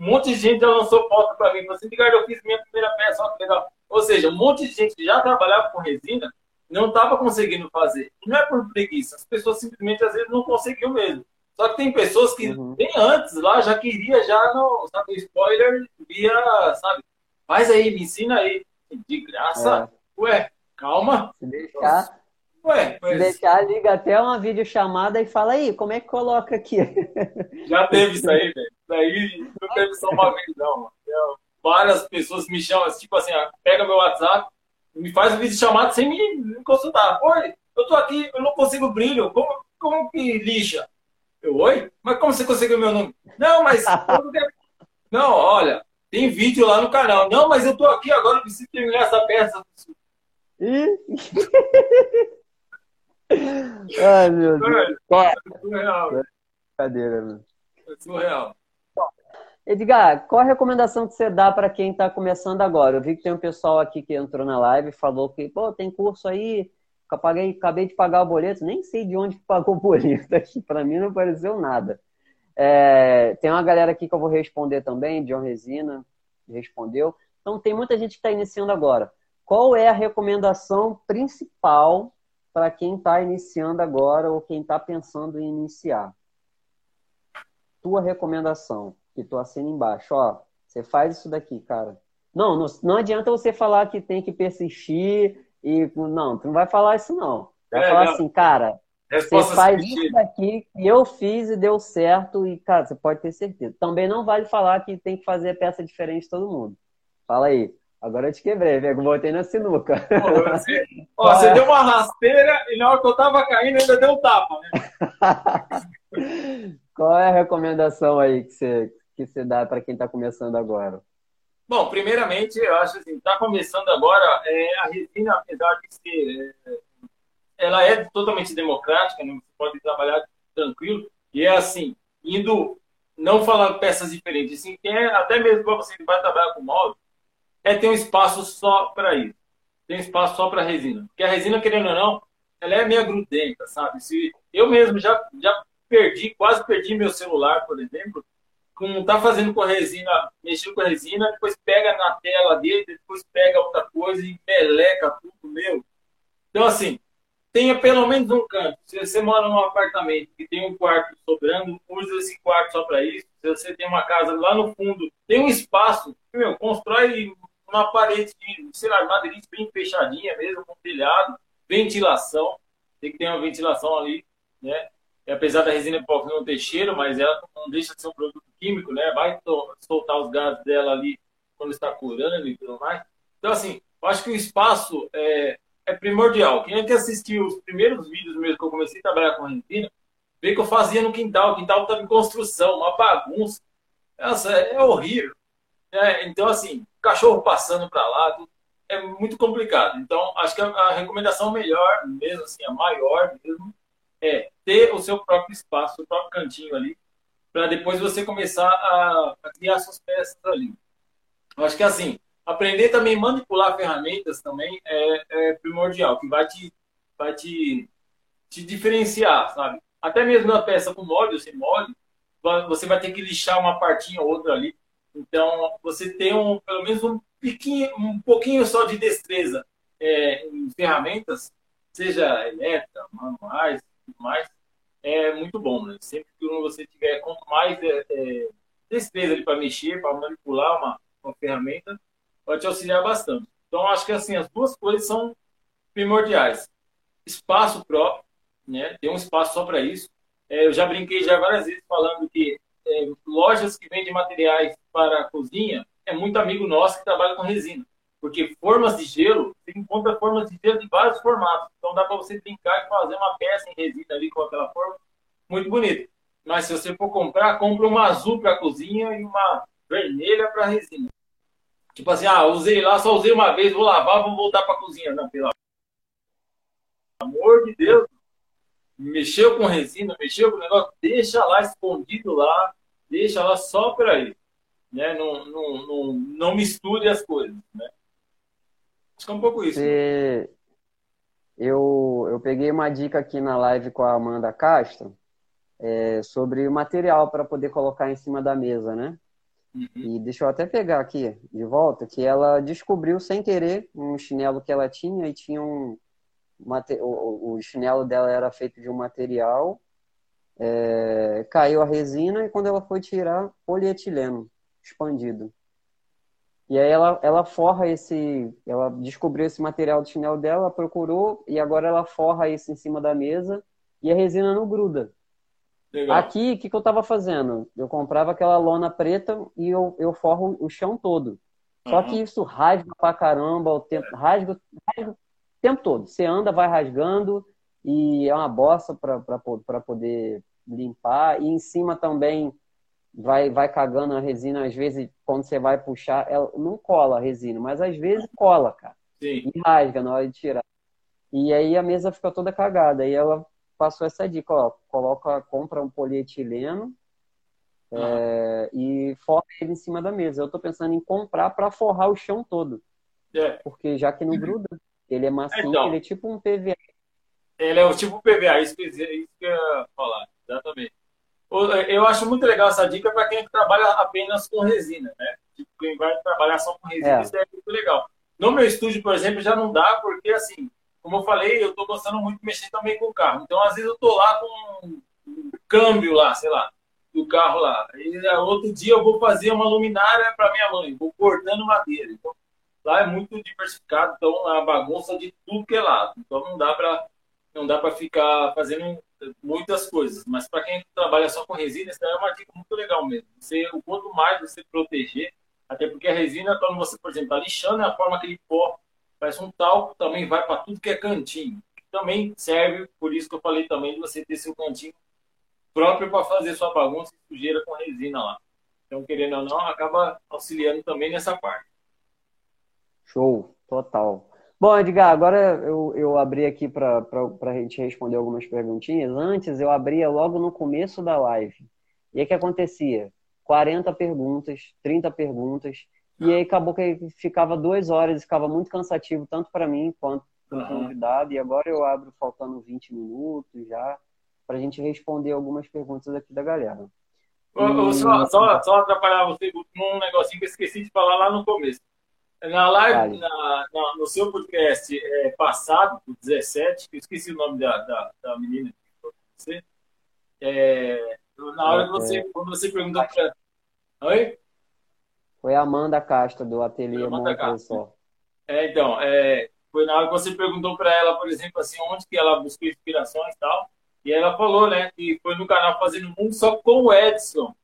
Um monte de gente já lançou foto para mim. Assim, Ricardo, eu fiz minha primeira peça, olha que legal. Ou seja, um monte de gente que já trabalhava com resina não estava conseguindo fazer. Não é por preguiça, as pessoas simplesmente às vezes não conseguiam mesmo. Só que tem pessoas que uhum. bem antes lá já queria já no, sabe, spoiler via, sabe, faz aí, me ensina aí. De graça? É. Ué, calma. Se deixar, Ué, mas... Deixar, liga até uma videochamada e fala aí, como é que coloca aqui? *laughs* Já teve isso aí, velho. Daí não teve só uma vez, não. Várias pessoas me chamam, tipo assim, pega meu WhatsApp, me faz um vídeo chamado sem me consultar. Oi, eu tô aqui, eu não consigo brilho. Como, como que lixa? Eu, oi? Mas como você conseguiu meu nome? Não, mas. *laughs* não, olha, tem vídeo lá no canal. Não, mas eu tô aqui agora, preciso terminar essa peça. *laughs* Ai, meu Deus. É surreal. Brincadeira, meu. É surreal. Edgar, qual a recomendação que você dá para quem está começando agora? Eu vi que tem um pessoal aqui que entrou na live e falou que, pô, tem curso aí, paguei, acabei de pagar o boleto, nem sei de onde pagou o boleto aqui, para mim não apareceu nada. É, tem uma galera aqui que eu vou responder também, John Resina respondeu. Então tem muita gente que está iniciando agora. Qual é a recomendação principal para quem está iniciando agora ou quem está pensando em iniciar? Tua recomendação, que tu assina embaixo, ó, você faz isso daqui, cara. Não, não, não adianta você falar que tem que persistir e não, tu não vai falar isso não. Vai é, falar não. assim, cara, Resposta você faz isso daqui que eu fiz e deu certo e, cara, você pode ter certeza. Também não vale falar que tem que fazer peça diferente de todo mundo. Fala aí. Agora eu te quebrei, velho. Voltei na sinuca. Pô, você, *laughs* ó, você é? deu uma rasteira e na hora que eu tava caindo ainda deu um tapa, né? *laughs* Qual é a recomendação aí que você, que você dá para quem está começando agora? Bom, primeiramente, eu acho assim, está começando agora, é, a resina, apesar de ser é, ela é totalmente democrática, né? você pode trabalhar tranquilo, e é assim, indo, não falando peças diferentes, assim, tem, até mesmo para você que vai trabalhar com molde, é ter um espaço só para isso. Tem espaço só para resina. Porque a resina, querendo ou não, ela é meio grudenta, sabe? Se eu mesmo já, já perdi, quase perdi meu celular, por exemplo, com tá fazendo com resina, mexendo com resina, depois pega na tela dele, depois pega outra coisa e meleca tudo, meu. Então, assim, tenha pelo menos um canto. Se você mora num apartamento que tem um quarto sobrando, use esse quarto só para isso. Se você tem uma casa lá no fundo, tem um espaço, meu, constrói uma parede de, sei lá, madeira bem fechadinha mesmo, com telhado, ventilação. Tem que ter uma ventilação ali, né? E apesar da resina epóxi não ter cheiro, mas ela não deixa de ser um produto químico, né? Vai soltar os gases dela ali quando está curando e tudo mais. Então, assim, eu acho que o espaço é, é primordial. Quem é que assistiu os primeiros vídeos mesmo que eu comecei a trabalhar com resina, vê que eu fazia no quintal. O quintal estava em construção, uma bagunça. Nossa, é, é horrível. É, então, assim, cachorro passando para lá, é muito complicado. Então, acho que a, a, recomendação melhor, mesmo assim, a maior mesmo, é ter o seu próprio espaço, o próprio cantinho ali, para depois você começar a, a criar suas peças ali. Eu acho que, assim, aprender também manipular ferramentas também é, é, primordial, que vai te, vai te, te diferenciar, sabe? Até mesmo na peça com molde ou sem molde, você vai ter que lixar uma partinha ou outra ali. Então, você tem um, pelo menos um, piquinho, um pouquinho só de destreza é, em ferramentas, seja elétrica, manuais, tudo mais, é muito bom. Né? Sempre que você tiver, quanto mais é, é, destreza para mexer, para manipular uma, uma ferramenta, vai te auxiliar bastante. Então, acho que assim, as duas coisas são primordiais. Espaço próprio, né? Ter um espaço só para isso. É, eu já brinquei já várias vezes falando que é, lojas que vendem materiais para a cozinha é muito amigo nosso que trabalha com resina. Porque formas de gelo, você encontra formas de gelo de vários formatos. Então dá para você brincar e fazer uma peça em resina ali com aquela forma. Muito bonito. Mas se você for comprar, compra uma azul para a cozinha e uma vermelha para resina. Tipo assim, ah, usei lá, só usei uma vez, vou lavar, vou voltar para a cozinha. Não, pelo amor de Deus. Mexeu com resina, mexeu com o negócio, deixa lá escondido lá, deixa lá só para aí. Né? Não, não, não, não misture as coisas. Né? Acho que é um pouco isso. Você... Eu, eu peguei uma dica aqui na live com a Amanda Castro é, sobre o material para poder colocar em cima da mesa, né? Uhum. E deixa eu até pegar aqui de volta que ela descobriu sem querer um chinelo que ela tinha e tinha um o chinelo dela era feito de um material é, caiu a resina e quando ela foi tirar polietileno expandido e aí ela, ela forra esse ela descobriu esse material do chinelo dela procurou e agora ela forra isso em cima da mesa e a resina não gruda Legal. Aqui, o que, que eu estava fazendo? Eu comprava aquela lona preta e eu, eu forro o chão todo. Só uhum. que isso rasga pra caramba o tempo, rasga, rasga o tempo todo. Você anda, vai rasgando e é uma bosta para poder limpar. E em cima também vai, vai cagando a resina, às vezes, quando você vai puxar, ela não cola a resina, mas às vezes cola, cara. Sim. E rasga na hora de tirar. E aí a mesa fica toda cagada. E ela passou essa dica, ó, coloca, compra um polietileno uhum. é, e forra ele em cima da mesa. Eu tô pensando em comprar para forrar o chão todo. É. Porque já que não gruda, ele é macio, então, ele é tipo um PVA. Ele é o tipo PVA, isso que, isso que eu ia falar, exatamente. Eu acho muito legal essa dica para quem trabalha apenas com resina, né? Tipo, quem vai trabalhar só com resina, é. isso é muito legal. No meu estúdio, por exemplo, já não dá, porque assim, como eu falei, eu estou gostando muito de mexer também com o carro. Então, às vezes, eu estou lá com um câmbio lá, sei lá, do carro lá. E outro dia eu vou fazer uma luminária para minha mãe, vou cortando madeira. Então, lá é muito diversificado, então a bagunça de tudo que é lado. Então, não dá para não dá para ficar fazendo muitas coisas. Mas para quem trabalha só com resina, isso é uma dica muito legal mesmo. Você, o quanto mais você proteger, até porque a resina, quando você, por exemplo, está lixando, é a forma que ele pó Parece um talco, também vai para tudo que é cantinho. Também serve, por isso que eu falei também, de você ter seu cantinho próprio para fazer sua bagunça e sujeira com resina lá. Então, querendo ou não, acaba auxiliando também nessa parte. Show, total. Bom, Edgar, agora eu, eu abri aqui para a gente responder algumas perguntinhas. Antes, eu abria logo no começo da live. E aí o que acontecia? 40 perguntas, 30 perguntas. E aí acabou que ficava duas horas, ficava muito cansativo, tanto para mim quanto para o convidado. E agora eu abro faltando 20 minutos já, para a gente responder algumas perguntas aqui da galera. E... Só, só, só atrapalhar você num negocinho que eu esqueci de falar lá no começo. Na live, na, na, no seu podcast é, passado, o 17, eu esqueci o nome da, da, da menina que você. É, na hora que você, é. quando você perguntou para. Oi? Foi a Amanda Castro, do Ateliê Montessor. É, então, é, foi na hora que você perguntou para ela, por exemplo, assim, onde que ela buscou inspirações e tal. E ela falou, né, que foi no canal Fazendo Mundo só com o Edson.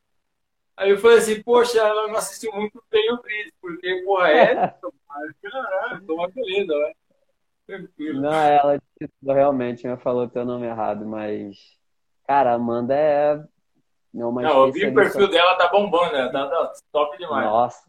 Aí eu falei assim, poxa, ela não assistiu muito bem o vídeo, porque, porra, Edson, *laughs* caralho, uma beleza, né? Não, ela realmente me falou teu nome errado, mas. Cara, a Amanda é não, mas não eu vi o perfil dela, tá bombando, né? Tá, tá top demais. Nossa.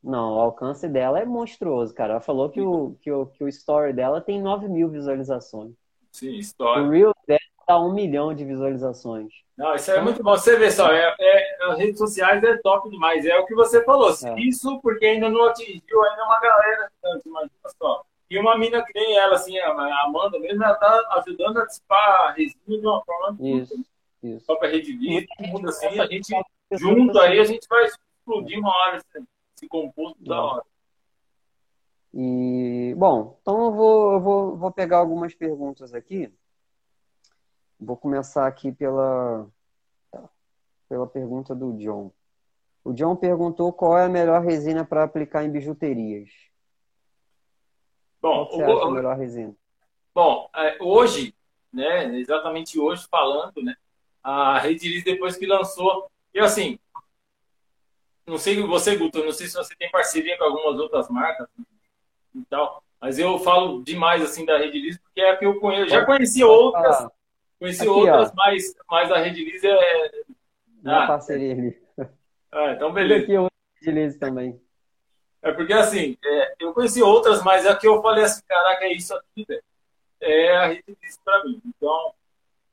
Não, o alcance dela é monstruoso, cara. Ela falou que o, que o, que o story dela tem 9 mil visualizações. Sim, story. O Reel dela tá 1 milhão de visualizações. Não, isso é muito bom. Você vê só, é, é, as redes sociais é top demais. É o que você falou. É. Isso porque ainda não atingiu ainda uma galera tanto, imagina só. E uma mina que nem ela, assim, a Amanda mesmo, ela tá ajudando a dissipar a resina de uma forma Isso. Isso. Só para rede todo mundo assim, a gente junto aí, a gente vai explodir uma hora esse, esse composto da hora. E, bom, então eu vou, eu vou, vou pegar algumas perguntas aqui. Vou começar aqui pela, pela pergunta do John. O John perguntou qual é a melhor resina para aplicar em bijuterias. Bom, qual você acha a melhor resina? Bom, é, hoje, né, exatamente hoje falando, né, a Rediliz depois que lançou. E assim, não sei você, Guto, não sei se você tem parceria com algumas outras marcas e tal, mas eu falo demais assim da Rediliz porque é a que eu conheço. Já conheci outras, conheci Aqui, outras, mas, mas a Rediliz é. Ah, parceria ali. *laughs* Ah, então beleza. Aqui eu Rediliz também. É porque assim, é, eu conheci outras, mas é que eu falei assim, caraca, é isso aqui, velho. É a Rediliz para mim. Então,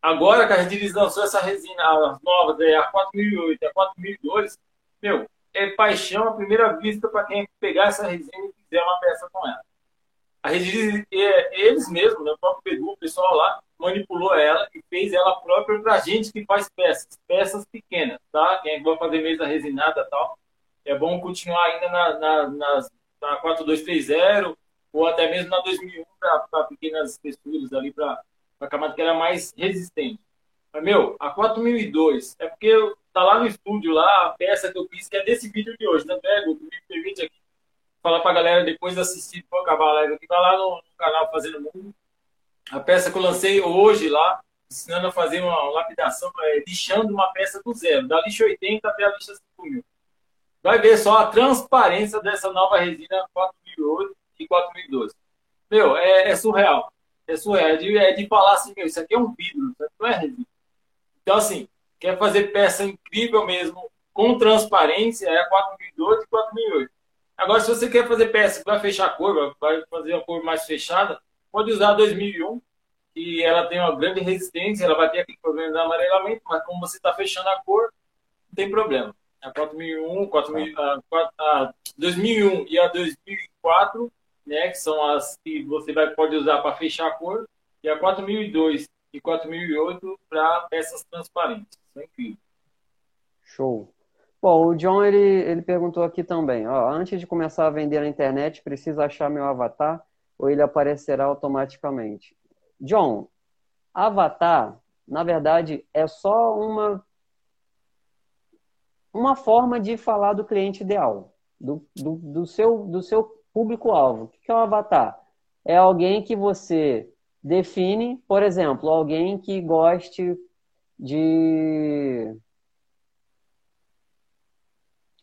Agora que a gente lançou essa resina, as novas, é a 4008 e a 4002, meu, é paixão à primeira vista para quem pegar essa resina e fizer uma peça com ela. A resina, é, eles mesmos, né, o próprio Peru, o pessoal lá, manipulou ela e fez ela própria para gente que faz peças, peças pequenas, tá? Quem vai fazer mesa resinada tal, é bom continuar ainda na, na, na 4230 ou até mesmo na 2001 para pequenas texturas ali para uma camada que era mais resistente. Mas, meu, a 4002 é porque tá lá no estúdio, lá, a peça que eu fiz, que é desse vídeo de hoje, né? Pego, me permite aqui falar pra galera depois de assistir, for acabar a live aqui, tá lá no, no, canal Fazendo Mundo. A peça que eu lancei hoje lá, ensinando a fazer uma lapidação, é, lixando uma peça do zero, da lixa 80 até a lixa 5000. Vai ver só a transparência dessa nova resina 4008 e 4012. Meu, é, é surreal é surreal. É de, é de falar assim, meu, isso aqui é um vidro, isso aqui não é resina. Então, assim, quer fazer peça incrível mesmo, com transparência é 4002 e 4008. Agora, se você quer fazer peça que vai fechar a cor, vai fazer a cor mais fechada, pode usar a 2001, que ela tem uma grande resistência, ela vai ter aquele problema de amarelamento, mas como você está fechando a cor, não tem problema. A 4001, 4000, a, a 2001 e a 2004, né, que são as que você vai, pode usar para fechar a cor, e a 4002 e 4008 para peças transparentes. Isso é incrível. Show. Bom, o John ele, ele perguntou aqui também. Ó, antes de começar a vender na internet, precisa achar meu avatar ou ele aparecerá automaticamente? John, avatar, na verdade, é só uma uma forma de falar do cliente ideal, do, do, do seu, do seu público-alvo. O que é o avatar? É alguém que você define, por exemplo, alguém que goste de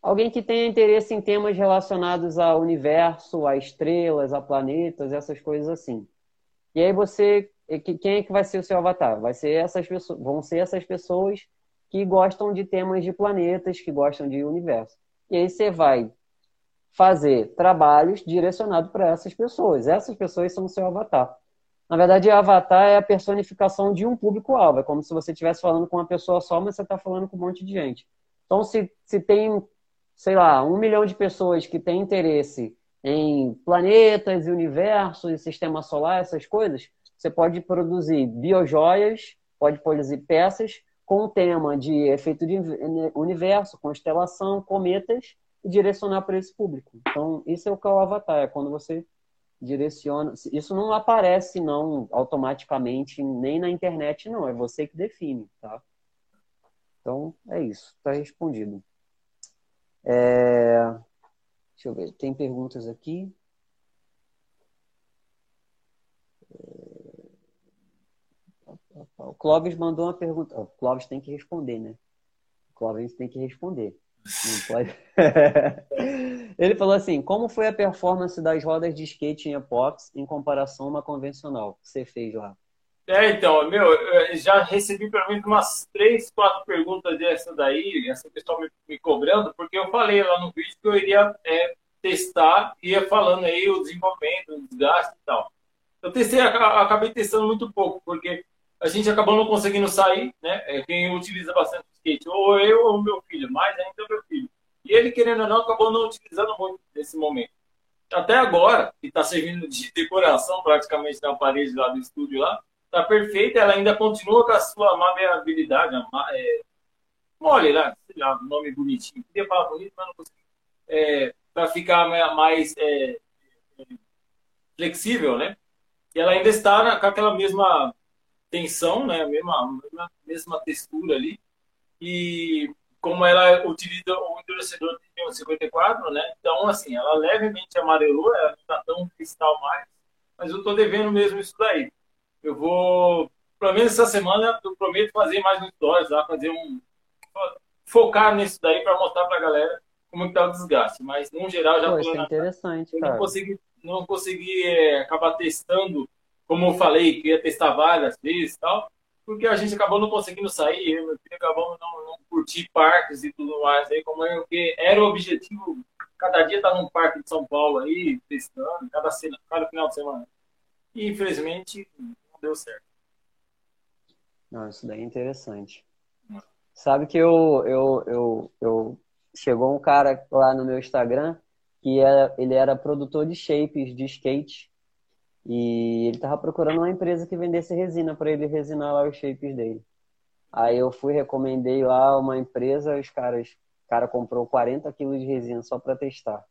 Alguém que tenha interesse em temas relacionados ao universo, a estrelas, a planetas, essas coisas assim. E aí você, quem é que vai ser o seu avatar? Vai ser essas pessoas, vão ser essas pessoas que gostam de temas de planetas, que gostam de universo. E aí você vai fazer trabalhos direcionados para essas pessoas. Essas pessoas são o seu avatar. Na verdade, avatar é a personificação de um público-alvo. É como se você estivesse falando com uma pessoa só, mas você está falando com um monte de gente. Então, se, se tem sei lá, um milhão de pessoas que têm interesse em planetas, universos, e sistema solar, essas coisas, você pode produzir biojoias, pode produzir peças com o tema de efeito de universo, constelação, cometas, e direcionar para esse público. Então, isso é o que é o avatar, é quando você direciona. Isso não aparece, não, automaticamente, nem na internet, não. É você que define, tá? Então, é isso. Está respondido. É... Deixa eu ver, tem perguntas aqui. O Clóvis mandou uma pergunta. O Clóvis tem que responder, né? O Clóvis tem que responder. Não pode. *laughs* Ele falou assim: como foi a performance das rodas de skate em epox em comparação a uma convencional que você fez lá? É, então, meu, já recebi pelo menos umas três, quatro perguntas dessa daí, essa pessoa me, me cobrando, porque eu falei lá no vídeo que eu iria é, testar, ia falando aí o desenvolvimento, o desgaste e tal. Eu testei, acabei testando muito pouco, porque a gente acabou não conseguindo sair, né? É, quem utiliza bastante skate, ou eu ou meu filho, mais ainda meu filho. E ele, querendo ou não, acabou não utilizando muito nesse momento. Até agora, que está servindo de decoração praticamente na parede lá do estúdio lá, tá perfeita, ela ainda continua com a sua maleabilidade, é, mole lá, sei lá, nome bonitinho. Queria falar bonito, mas não consegui. É, para ficar mais é, é, flexível, né? E ela ainda está com aquela mesma tensão, né? A mesma, mesma, mesma textura ali. E como ela utiliza o endurecedor de 54, né? Então, assim, ela levemente amarelou, ela não está tão cristal mais, mas eu estou devendo mesmo isso daí. Eu vou, pelo menos essa semana, eu prometo fazer mais um stories lá, fazer um. focar nisso daí para mostrar para a galera como está o desgaste. Mas, no geral, já Pô, é interessante, eu cara. não consegui, não consegui é, acabar testando, como eu falei, que ia testar várias vezes e tal, porque a gente acabou não conseguindo sair, eu e meu filho acabamos não, não curtir parques e tudo mais, aí, como é, que era o objetivo, cada dia tá num parque de São Paulo aí, testando, cada, cada final de semana. E, infelizmente, deu certo. Não, isso daí é interessante. Sabe que eu, eu, eu, eu chegou um cara lá no meu Instagram que era, ele era produtor de shapes de skate e ele tava procurando uma empresa que vendesse resina para ele resinar lá os shapes dele. Aí eu fui, recomendei lá uma empresa, os caras, o cara comprou 40 quilos de resina só para testar.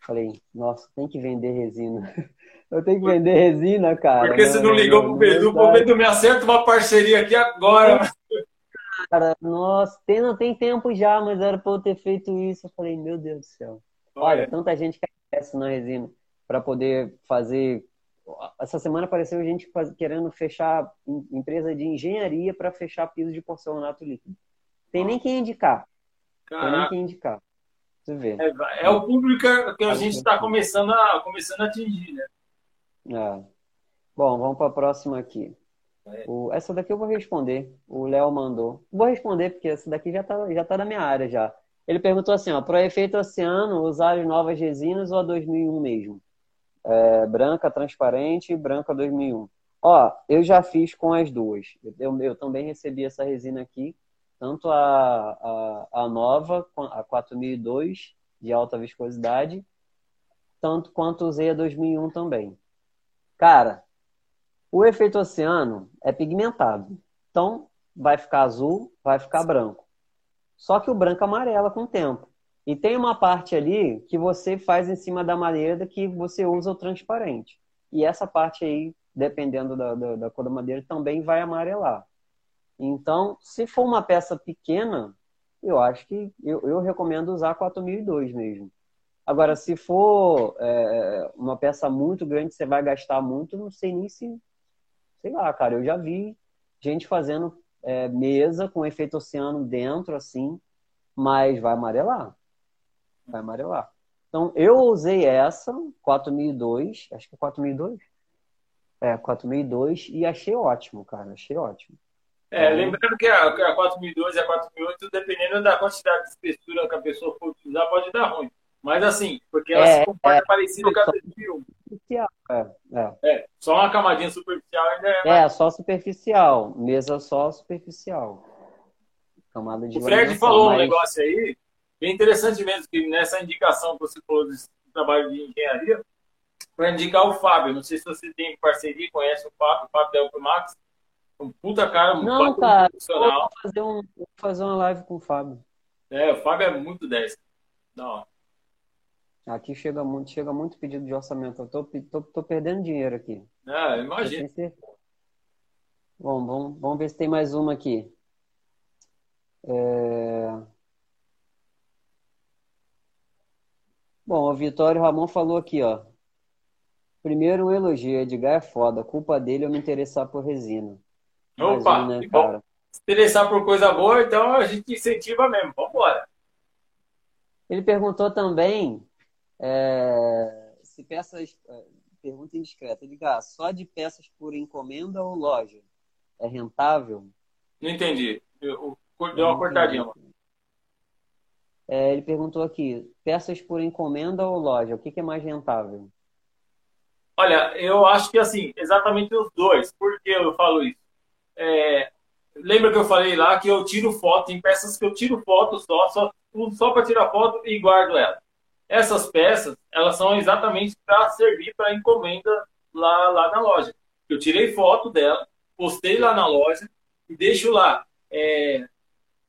Falei, nossa, tem que vender resina. *laughs* Eu tenho que vender resina, cara. Porque você não ligou pro Bedu, o Bedu me acerta uma parceria aqui agora. Cara, nossa, tem, não tem tempo já, mas era pra eu ter feito isso. Eu falei, meu Deus do céu. Olha, Olha tanta gente que aparece na resina para poder fazer. Essa semana apareceu gente querendo fechar empresa de engenharia para fechar piso de porcelanato líquido. Tem nem quem indicar. Caraca. Tem nem quem indicar. Você vê. É, é o público que a gente está começando a, começando a atingir, né? É. Bom, vamos para a próxima aqui. É. O, essa daqui eu vou responder. O Léo mandou. Vou responder porque essa daqui já está já tá na minha área já. Ele perguntou assim, ó, para efeito oceano, usar as novas resinas ou a 2001 mesmo? É, branca transparente e branca 2001. Ó, eu já fiz com as duas. Eu, eu também recebi essa resina aqui, tanto a, a, a nova, a 4002 de alta viscosidade, tanto quanto usei a 2001 também. Cara, o efeito oceano é pigmentado. Então, vai ficar azul, vai ficar branco. Só que o branco amarela com o tempo. E tem uma parte ali que você faz em cima da madeira que você usa o transparente. E essa parte aí, dependendo da, da, da cor da madeira, também vai amarelar. Então, se for uma peça pequena, eu acho que eu, eu recomendo usar 4002 mesmo. Agora, se for é, uma peça muito grande, você vai gastar muito, não sei nem se. Sei lá, cara, eu já vi gente fazendo é, mesa com efeito oceano dentro, assim, mas vai amarelar. Vai amarelar. Então, eu usei essa, 4002, acho que é 4002. É, 4002, e achei ótimo, cara, achei ótimo. É, lembrando que a, a 4002 e a 4008, dependendo da quantidade de espessura que a pessoa for utilizar, pode dar ruim. Mas assim, porque ela é, se comporta é, parecido com a 2001. É, é. é, só uma camadinha superficial ainda é. É, só superficial. Mesa só superficial. Camada de O Fred falou mas... um negócio aí, bem interessante mesmo, que nessa indicação que você falou desse trabalho de engenharia, para indicar o Fábio. Não sei se você tem parceria, conhece o Fábio, o Fábio Delco Max. Um puta cara, um Não, cara, profissional. Vou fazer, um, vou fazer uma live com o Fábio. É, o Fábio é muito 10. Não. Aqui chega muito, chega muito pedido de orçamento. Eu tô, tô, tô perdendo dinheiro aqui. Ah, imagina. Bom, vamos, vamos ver se tem mais uma aqui. É... Bom, o Vitório Ramon falou aqui, ó. Primeiro um elogio, Edgar é foda. Culpa dele eu me interessar por resina. Opa, Imagina, né, cara? Se interessar por coisa boa, então a gente incentiva mesmo. Vambora. Ele perguntou também é, se peças. É, pergunta indiscreta. Diga, ah, só de peças por encomenda ou loja? É rentável? Não entendi. Eu, deu uma cortadinha. É, ele perguntou aqui: peças por encomenda ou loja? O que, que é mais rentável? Olha, eu acho que assim, exatamente os dois. Por que eu falo isso? É, lembra que eu falei lá que eu tiro foto, tem peças que eu tiro foto só, só, só para tirar foto e guardo ela. Essas peças, elas são exatamente para servir para encomenda lá, lá na loja. Eu tirei foto dela, postei lá na loja e deixo lá é,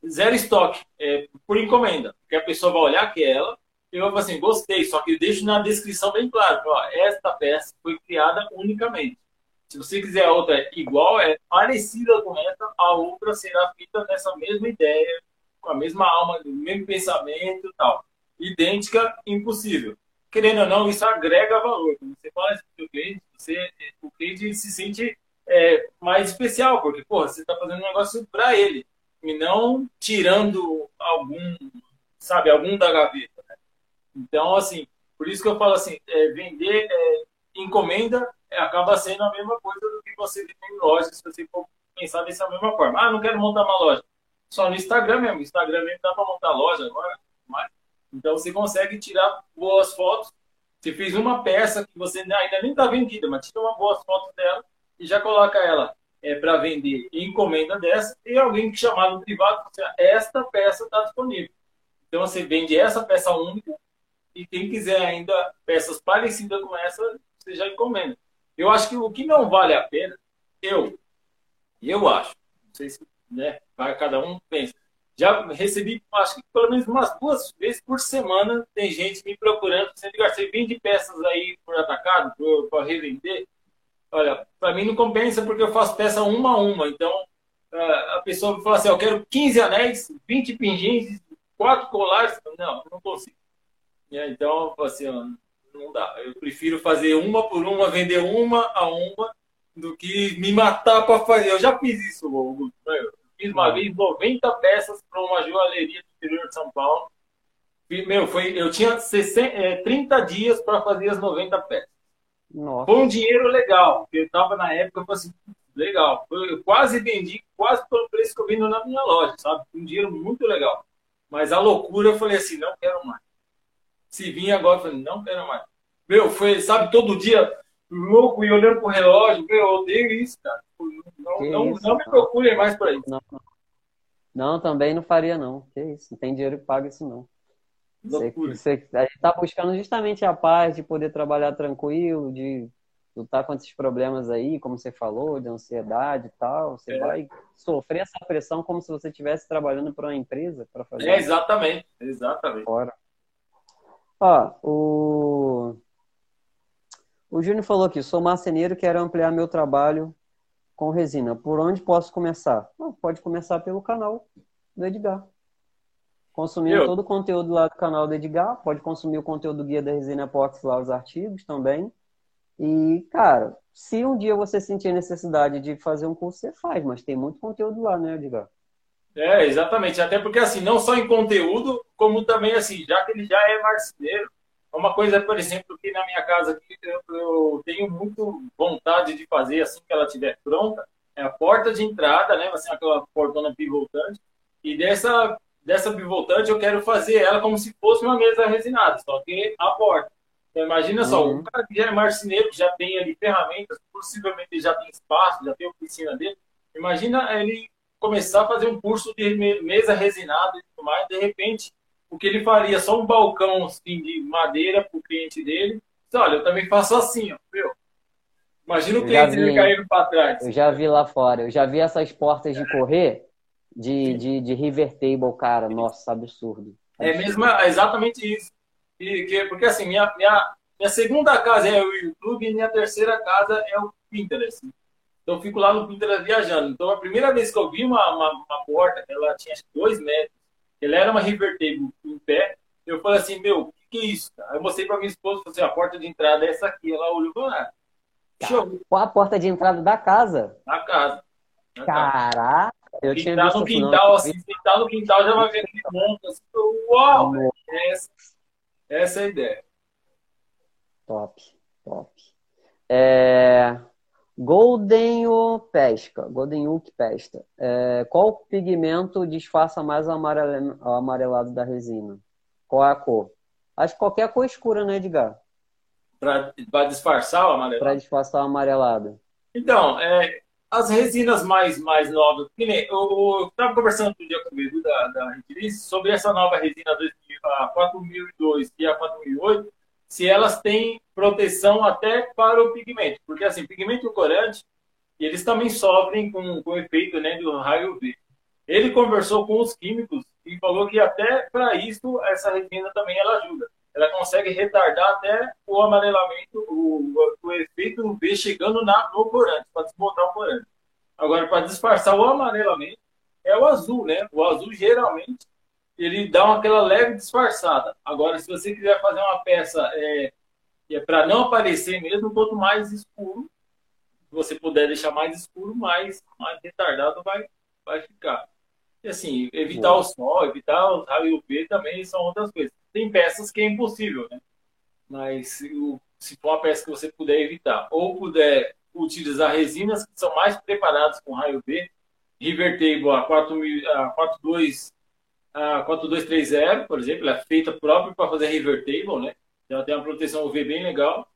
zero estoque é, por encomenda. Porque a pessoa vai olhar aquela e vai falar assim, gostei, só que eu deixo na descrição bem claro, ó, esta peça foi criada unicamente. Se você quiser outra igual, é parecida com essa, a outra será feita nessa mesma ideia, com a mesma alma, o mesmo pensamento e tal idêntica, impossível. Querendo ou não, isso agrega valor. Quando você fala isso o cliente, você, o cliente se sente é, mais especial, porque pô, você está fazendo um negócio para ele, e não tirando algum, sabe, algum da gaveta. Né? Então, assim, por isso que eu falo assim, é, vender é, encomenda é, acaba sendo a mesma coisa do que você vender em loja, se você for pensar dessa mesma forma. Ah, não quero montar uma loja. Só no Instagram mesmo. Instagram mesmo dá para montar loja agora, mas então você consegue tirar boas fotos. Você fez uma peça que você ainda nem está vendida, mas tira uma boa foto dela e já coloca ela é, para vender encomenda dessa e alguém que chamar no privado, esta peça está disponível. Então você vende essa peça única e quem quiser ainda peças parecidas com essa, você já encomenda. Eu acho que o que não vale a pena, eu, eu acho, não sei se né, cada um pensa, já recebi, acho que pelo menos umas duas vezes por semana, tem gente me procurando, dizendo, Garcia, vende peças aí por atacado, para revender. Olha, para mim não compensa porque eu faço peça uma a uma. Então, a pessoa me fala assim, eu quero 15 anéis, 20 pingins, quatro colares. Não, não consigo. Então, assim, não dá. Eu prefiro fazer uma por uma, vender uma a uma, do que me matar para fazer. Eu já fiz isso, Augusto. Né? Fiz uma vez 90 peças para uma joalheria do interior de São Paulo. Meu, foi, eu tinha 60, é, 30 dias para fazer as 90 peças. Nossa. Foi um dinheiro legal. Eu estava na época, eu falei assim, legal. Eu quase vendi, quase pelo preço que eu vendo na minha loja, sabe? Um dinheiro muito legal. Mas a loucura, eu falei assim, não quero mais. Se vir agora, eu falei, não quero mais. Meu, foi, sabe, todo dia louco e olhando pro relógio, meu, eu odeio isso, cara. Não, não, isso, não me procurem mais por isso. Não, não. não, também não faria, não. Que isso, não tem dinheiro que paga isso, não. Você, você, a gente tá buscando justamente a paz de poder trabalhar tranquilo, de lutar com esses problemas aí, como você falou, de ansiedade e tal. Você é. vai sofrer essa pressão como se você estivesse trabalhando para uma empresa para fazer. É, exatamente, exatamente. Fora. Ó, o o Júnior falou aqui, sou marceneiro, quero ampliar meu trabalho com resina. Por onde posso começar? Ah, pode começar pelo canal do Edgar. Consumindo Eu. todo o conteúdo lá do canal do Edgar, pode consumir o conteúdo do Guia da Resina Epox lá, os artigos também. E, cara, se um dia você sentir necessidade de fazer um curso, você faz, mas tem muito conteúdo lá, né, Edgar? É, exatamente. Até porque, assim, não só em conteúdo, como também, assim, já que ele já é marceneiro, uma coisa, por exemplo, que na minha casa aqui, eu, eu tenho muito vontade de fazer assim que ela estiver pronta, é a porta de entrada, né? Assim, aquela portona pivotante. E dessa, dessa pivotante eu quero fazer ela como se fosse uma mesa resinada, só que a porta. Então, imagina só, uhum. um cara que já é marceneiro, que já tem ali ferramentas, possivelmente já tem espaço, já tem oficina dele. Imagina ele começar a fazer um curso de mesa resinada e tudo mais, de repente o que ele faria só um balcão assim, de madeira para o cliente dele. olha, eu também faço assim, ó, meu. Imagina o cliente vi, caindo para trás. Eu já vi lá fora, eu já vi essas portas de correr de, de, de river table, cara. Nossa, absurdo. É mesmo, é exatamente isso. E, que, porque assim, minha, minha, minha segunda casa é o YouTube e minha terceira casa é o Pinterest. Então eu fico lá no Pinterest viajando. Então a primeira vez que eu vi uma, uma, uma porta, ela tinha dois metros, ele era uma river table em pé. Eu falei assim, meu, o que, que, é isso? Aí eu mostrei para minha esposa, falei assim, a porta de entrada é essa aqui. Ela olhou e falou, ah. Qual a porta de entrada da casa? Da casa. Da Caraca! Eu tinha visto no quintal, assim, sentar no quintal já vai ver aquele monte, assim, uau! Essa, essa é a ideia. Top, top. É... Golden pesca, Golden Oak pesca. É, qual pigmento disfarça mais o amarelado da resina? Qual é a cor? Acho que qualquer cor escura, né, Edgar? Para disfarçar o amarelado? Para disfarçar o amarelado. Então, é, as resinas mais, mais novas, eu estava conversando outro dia com o Edu da, da sobre essa nova resina 2000, a 4002 e a 4008, se elas têm proteção até para o pigmento. Porque, assim, pigmento e corante, eles também sofrem com, com o efeito né, do raio V. Ele conversou com os químicos e falou que até para isso essa resina também ela ajuda. Ela consegue retardar até o amarelamento, o, o efeito UV chegando na, no corante, para desbotar o corante. Agora, para disfarçar o amarelamento, é o azul, né? O azul geralmente ele dá uma, aquela leve disfarçada. Agora, se você quiser fazer uma peça é, é para não aparecer mesmo, quanto mais escuro, você puder deixar mais escuro, mais, mais retardado vai, vai ficar. E assim, evitar o sol, evitar o raio UV também são outras coisas. Tem peças que é impossível, né? Mas se, se for uma peça que você puder evitar, ou puder utilizar resinas que são mais preparadas com raio UV, River Table a 42 a 4230, por exemplo, é feita própria para fazer river table, né? Ela tem uma proteção UV bem legal.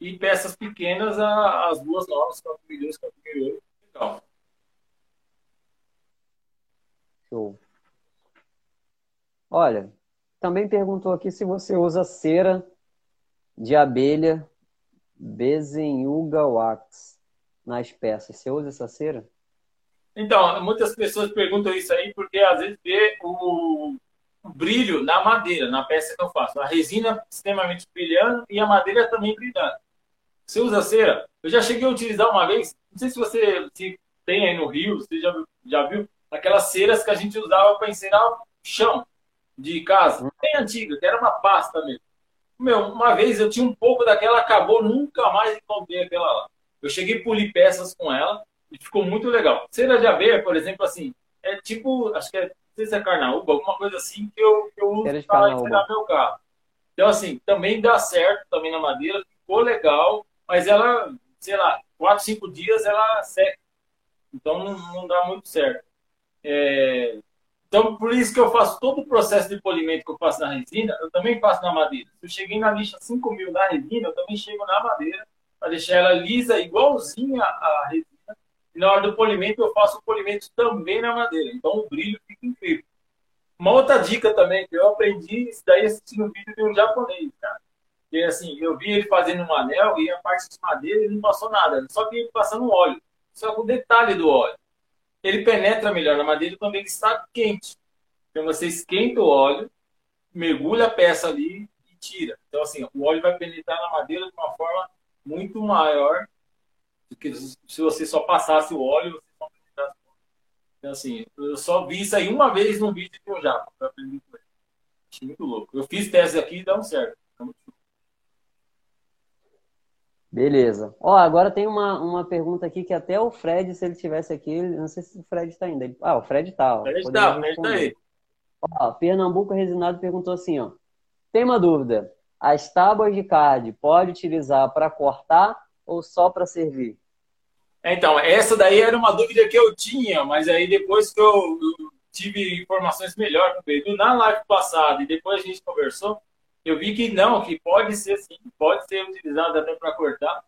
E peças pequenas, as duas novas, 4002 e 4008, legal. Show. Olha, também perguntou aqui se você usa cera de abelha Bezenhuga Wax nas peças. Você usa essa cera? Então, muitas pessoas perguntam isso aí porque às vezes vê o, brilho na madeira, na peça que eu faço. A resina extremamente brilhando e a madeira também brilhando. Você usa cera? Eu já cheguei a utilizar uma vez, não sei se você se tem aí no Rio, você já, já viu, aquelas ceras que a gente usava para encerar o chão de casa, bem antiga, que era uma pasta mesmo. Meu, uma vez eu tinha um pouco daquela, acabou, nunca mais encontrei aquela lá. Eu cheguei a polir peças com ela, e ficou muito legal. Cera de aveia, por exemplo, assim, é tipo, acho que é, não sei se é carnaúba, alguma coisa assim que eu, que eu uso para encerar meu carro. Então, assim, também dá certo, também na madeira, ficou legal, mas ela, sei lá, quatro, cinco dias ela seca. Então não, não dá muito certo. É... Então, por isso que eu faço todo o processo de polimento que eu faço na resina, eu também faço na madeira. Se eu cheguei na lixa 5 mil na resina, eu também chego na madeira para deixar ela lisa, igualzinha à resina. E na hora do polimento, eu faço o polimento também na madeira. Então, o brilho fica incrível. Uma outra dica também que eu aprendi, isso daí assistindo um vídeo de um japonês, cara. E assim, eu vi ele fazendo um anel e a parte de madeira ele não passou nada, só que ele passando óleo. Só com o detalhe do óleo ele penetra melhor na madeira quando ele está quente. Então você esquenta o óleo, mergulha a peça ali e tira. Então assim, o óleo vai penetrar na madeira de uma forma muito maior do que se você só passasse o óleo. Então assim, eu só vi isso aí uma vez num vídeo que eu já aprendi com ele. Achei muito louco. Eu fiz tese aqui e deu certo. Então, Beleza. Ó, agora tem uma, uma pergunta aqui que até o Fred, se ele tivesse aqui, não sei se o Fred está ainda. Ah, o Fred tá. O Fred tá, o Fred tá aí. Ó, Pernambuco Resinado perguntou assim, ó. Tem uma dúvida. As tábuas de card pode utilizar para cortar ou só para servir? Então, essa daí era uma dúvida que eu tinha, mas aí depois que eu, tive informações melhores do Pedro na live passada e depois a gente conversou, eu vi que não, que pode ser sim, pode ser utilizado até para cortar.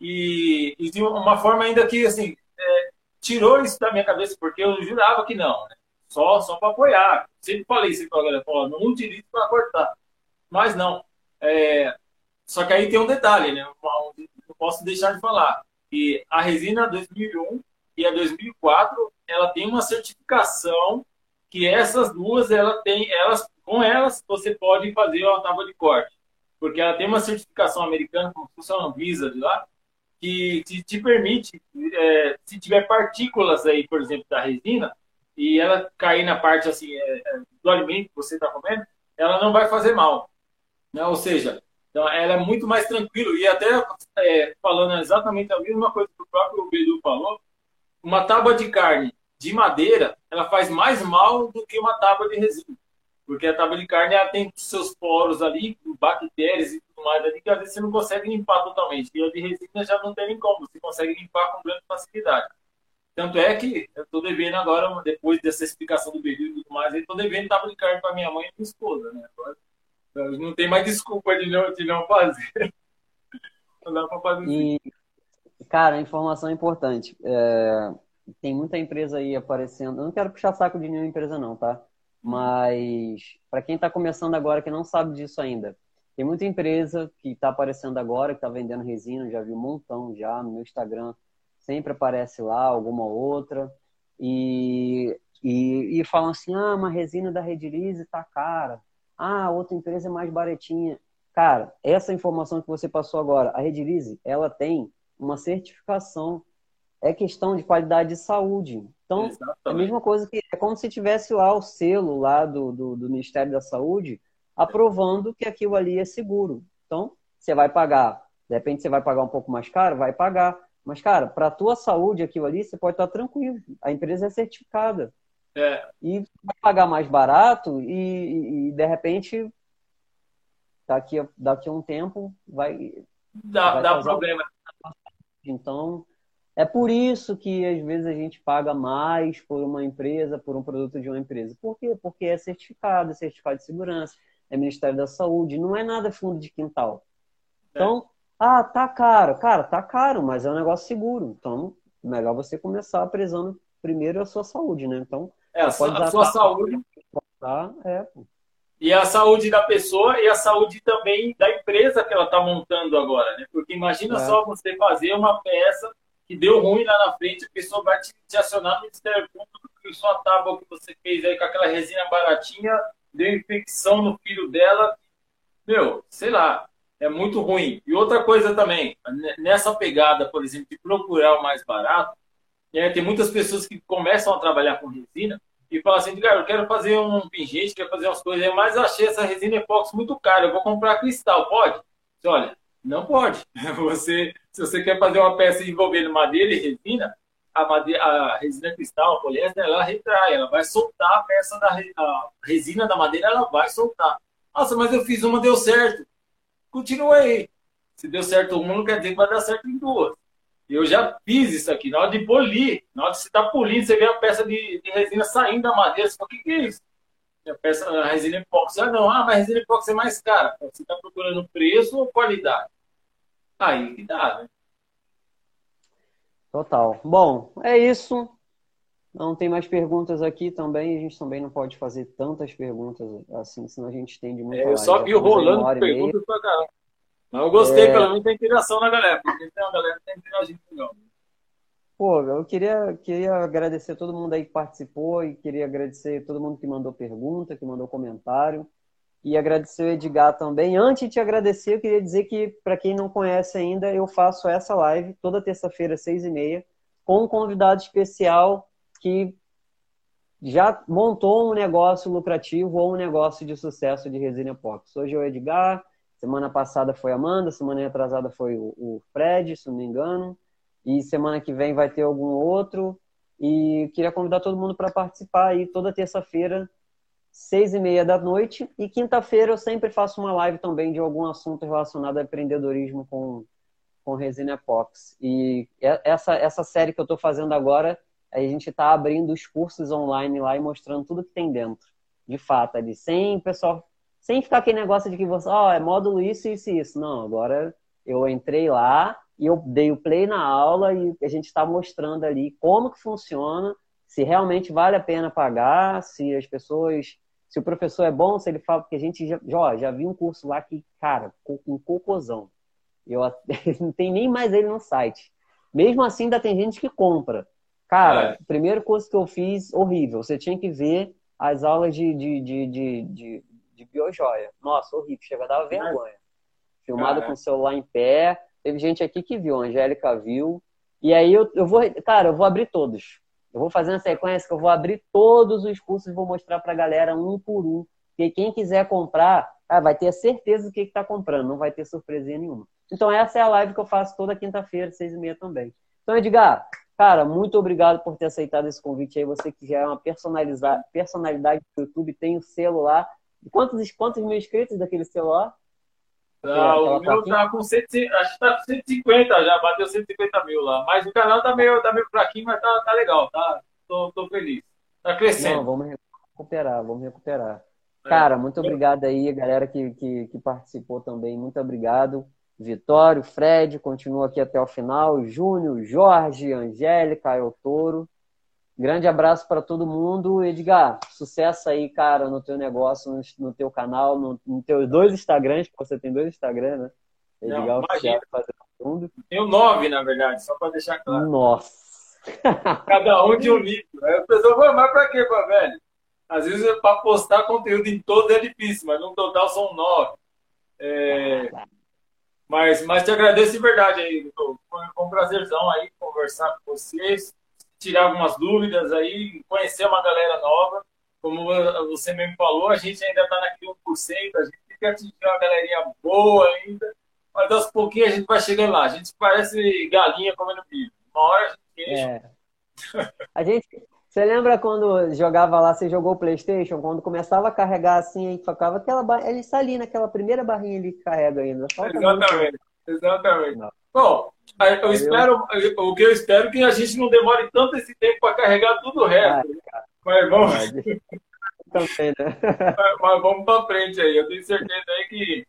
E, e de uma forma ainda que, assim, é, tirou isso da minha cabeça, porque eu jurava que não, né? Só, só para apoiar. Sempre falei isso para a galera, falou, não utilize para cortar. Mas não. É, só que aí tem um detalhe, né? Não posso deixar de falar. Que a resina 2001 e a 2004, ela tem uma certificação que essas duas, ela tem, elas com elas, você pode fazer uma tábua de corte, porque ela tem uma certificação americana, como funciona a Visa de lá, que te, te permite, é, se tiver partículas aí, por exemplo, da resina, e ela cair na parte assim é, é do alimento que você está comendo, ela não vai fazer mal. Né? Ou seja, então ela é muito mais tranquilo. E até é, falando exatamente a mesma coisa que o próprio Bedu falou, uma tábua de carne de madeira, ela faz mais mal do que uma tábua de resina. Porque a tábua de carne ela tem seus poros ali, bactérias e tudo mais ali, que às vezes você não consegue limpar totalmente. E a de resina já não tem nem como, você consegue limpar com grande facilidade. Tanto é que eu estou devendo agora, depois dessa explicação do período e tudo mais, eu estou devendo tábua de carne para minha mãe e minha esposa, né? Agora, não tem mais desculpa de não, de não fazer. *laughs* Não dá para fazer e, Cara, informação importante. É, tem muita empresa aí aparecendo. Eu não quero puxar saco de nenhuma empresa, não, tá? Mas para quem está começando agora, que não sabe disso ainda, tem muita empresa que está aparecendo agora, que está vendendo resina, já vi um montão já no meu Instagram, sempre aparece lá alguma outra, e, e, e falam assim, ah, uma resina da Redilize tá cara, ah, outra empresa é mais baratinha. Cara, essa informação que você passou agora, a Redilize, ela tem uma certificação, é questão de qualidade de saúde. Então, Exatamente. é a mesma coisa que é como se tivesse lá o selo lá do, do, do, Ministério da Saúde aprovando que aquilo ali é seguro. Então, você vai pagar, de repente você vai pagar um pouco mais caro, vai pagar. Mas, cara, para a tua saúde aquilo ali, você pode estar tranquilo. A empresa é certificada. É. E vai pagar mais barato e, e de repente, daqui a, daqui a um tempo, vai. Dá, vai dá problema. Então, é por isso que às vezes a gente paga mais por uma empresa, por um produto de uma empresa. Por quê? Porque é certificado, é certificado de segurança, é Ministério da Saúde, não é nada fundo de quintal. Então, é. ah, tá caro. Cara, tá caro, mas é um negócio seguro. Então, melhor você começar prezando primeiro a sua saúde, né? Então, é, a, sua, a sua saúde. Tá, é. E a saúde da pessoa e a saúde também da empresa que ela está montando agora, né? Porque imagina é. só você fazer uma peça que deu ruim lá na frente, a pessoa vai te, te acionar no Ministério Público que sua tábua que você fez aí com aquela resina baratinha deu infecção no filho dela. Meu, sei lá, é muito ruim. E outra coisa também, nessa pegada, por exemplo, de procurar o mais barato, é, tem muitas pessoas que começam a trabalhar com resina e falam assim, cara, eu quero fazer um pingente, quero fazer umas coisas, mas achei essa resina epóxi muito cara, eu vou comprar cristal, pode? Olha, não pode. *laughs* Você, se você quer fazer uma peça envolvendo madeira e resina, a, madeira, a resina cristal, a poliéster, ela retrai, ela vai soltar a peça da a resina da madeira, ela vai soltar. Nossa, mas eu fiz uma, deu certo. Continua aí. Se deu certo uma, não quer dizer que vai dar certo em duas. Eu já fiz isso aqui. Na hora de polir, na hora de você estar tá polindo, você vê a peça de, de resina saindo da madeira. Você fala, o que, que é isso? A peça, a resina epóxi. Ah, não. Ah, mas a resina epóxi é mais cara. Você está procurando preço ou qualidade? Aí que dá, né? Total. Bom, é isso. Não tem mais perguntas aqui também. A gente também não pode fazer tantas perguntas assim, senão a gente tem de muito. É, eu só vi rolando perguntas pra caramba. Mas eu gostei, é... pelo menos, da interação na galera, porque tem uma galera que tá interagindo legal. Pô, eu queria, queria agradecer a todo mundo aí que participou e queria agradecer a todo mundo que mandou pergunta, que mandou comentário. E agradecer o Edgar também. Antes de te agradecer, eu queria dizer que, para quem não conhece ainda, eu faço essa live toda terça-feira, seis e meia, com um convidado especial que já montou um negócio lucrativo ou um negócio de sucesso de resina epox. Hoje é o Edgar, semana passada foi a Amanda, semana atrasada foi o Fred, se não me engano, e semana que vem vai ter algum outro. E queria convidar todo mundo para participar aí toda terça-feira, seis e meia da noite. E quinta-feira eu sempre faço uma live também de algum assunto relacionado a empreendedorismo com, com resina epox. E essa, essa série que eu estou fazendo agora a gente está abrindo os cursos online lá e mostrando tudo que tem dentro. De fato, ali, sem pessoal, sem ficar aquele negócio de que você, ó, oh, é módulo isso, isso e isso. Não, agora eu entrei lá e eu dei o play na aula e a gente está mostrando ali como que funciona, se realmente vale a pena pagar, se as pessoas, se o professor é bom, se ele fala, porque a gente já, já, já viu um curso lá que, cara, um cocôzão. Eu *laughs* não tem nem mais ele no site. Mesmo assim, ainda tem gente que compra. Cara, é. o primeiro curso que eu fiz, horrível. Você tinha que ver as aulas de, de, de, de, de, de biojoia. Nossa, horrível. Chega a dar vergonha. Filmado com o celular em pé. Teve gente aqui que viu, a Angélica viu. E aí eu, eu vou, cara, eu vou abrir todos. Eu vou fazer uma sequência que eu vou abrir todos os cursos e vou mostrar pra galera um por um. Porque quem quiser comprar, ah, vai ter a certeza do que está comprando, não vai ter surpresinha nenhuma. Então essa é a live que eu faço toda quinta-feira, seis e meia também. Então, Edgar, Cara, muito obrigado por ter aceitado esse convite aí. Você que já é uma personalidade do YouTube, tem o lá. Quantos, quantos mil inscritos daquele celular? Ah, o meu tá com 100, acho que tá com 150 já, bateu 150 mil lá. Mas o canal tá meio, tá meio fraquinho, mas tá, tá legal, tá? Tô, tô feliz. Tá crescendo. Não, vamos recuperar, vamos recuperar. É. Cara, muito obrigado aí, a galera que, que, que participou também. Muito obrigado. Vitório, Fred, continua aqui até o final, Júnior, Jorge, Angélica, El Toro. Grande abraço para todo mundo. Edgar, sucesso aí, cara, no teu negócio, no, no teu canal, no, no teus dois Instagrams, que você tem dois Instagrams, né? Edgar Não, Oficial fazendo fundo. Tenho nove, na verdade, só para deixar claro. Nossa! *laughs* Cada um de um livro. Aí a pessoa vai, mas para quê, pra velho? Às vezes para postar conteúdo em todo é difícil, mas no total são nove. É... Mas, mas te agradeço de verdade aí, Foi, foi um prazerzão aí conversar com vocês, tirar algumas dúvidas aí, conhecer uma galera nova. Como você mesmo falou, a gente ainda está naquele 1%, a gente tem que atingir uma galerinha boa ainda, mas aos pouquinhos a gente vai chegando lá. A gente parece galinha comendo bicho. Uma hora a gente enche. É. A gente, você lembra quando jogava lá, você jogou o Playstation, quando começava a carregar assim, aí ficava aquela barra, ele está ali naquela primeira barrinha ali que carrega ainda. Falta exatamente, muito. exatamente. Não. Bom, eu espero, o que eu espero é que a gente não demore tanto esse tempo para carregar tudo o resto. Ah, mas vamos. Também, né? *laughs* mas, mas vamos para frente aí. Eu tenho certeza aí que,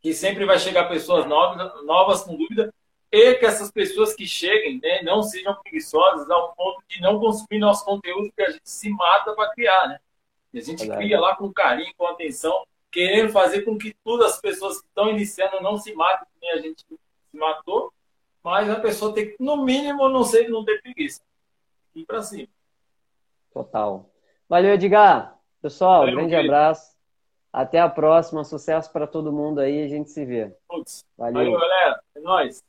que sempre vai chegar pessoas novas, novas com dúvida e que essas pessoas que cheguem né, não sejam preguiçosas ao ponto de não consumir nosso conteúdo que a gente se mata para criar, né? E a gente cria lá com carinho, com atenção, querendo fazer com que todas as pessoas que estão iniciando não se matem, nem a gente se matou, mas a pessoa tem que, no mínimo, não sei, não ter preguiça. Ir para cima. Total. Valeu, Edgar. Pessoal, Valeu, grande querido. abraço. Até a próxima. Sucesso para todo mundo aí. A gente se vê. Valeu. Valeu, galera. É nóis.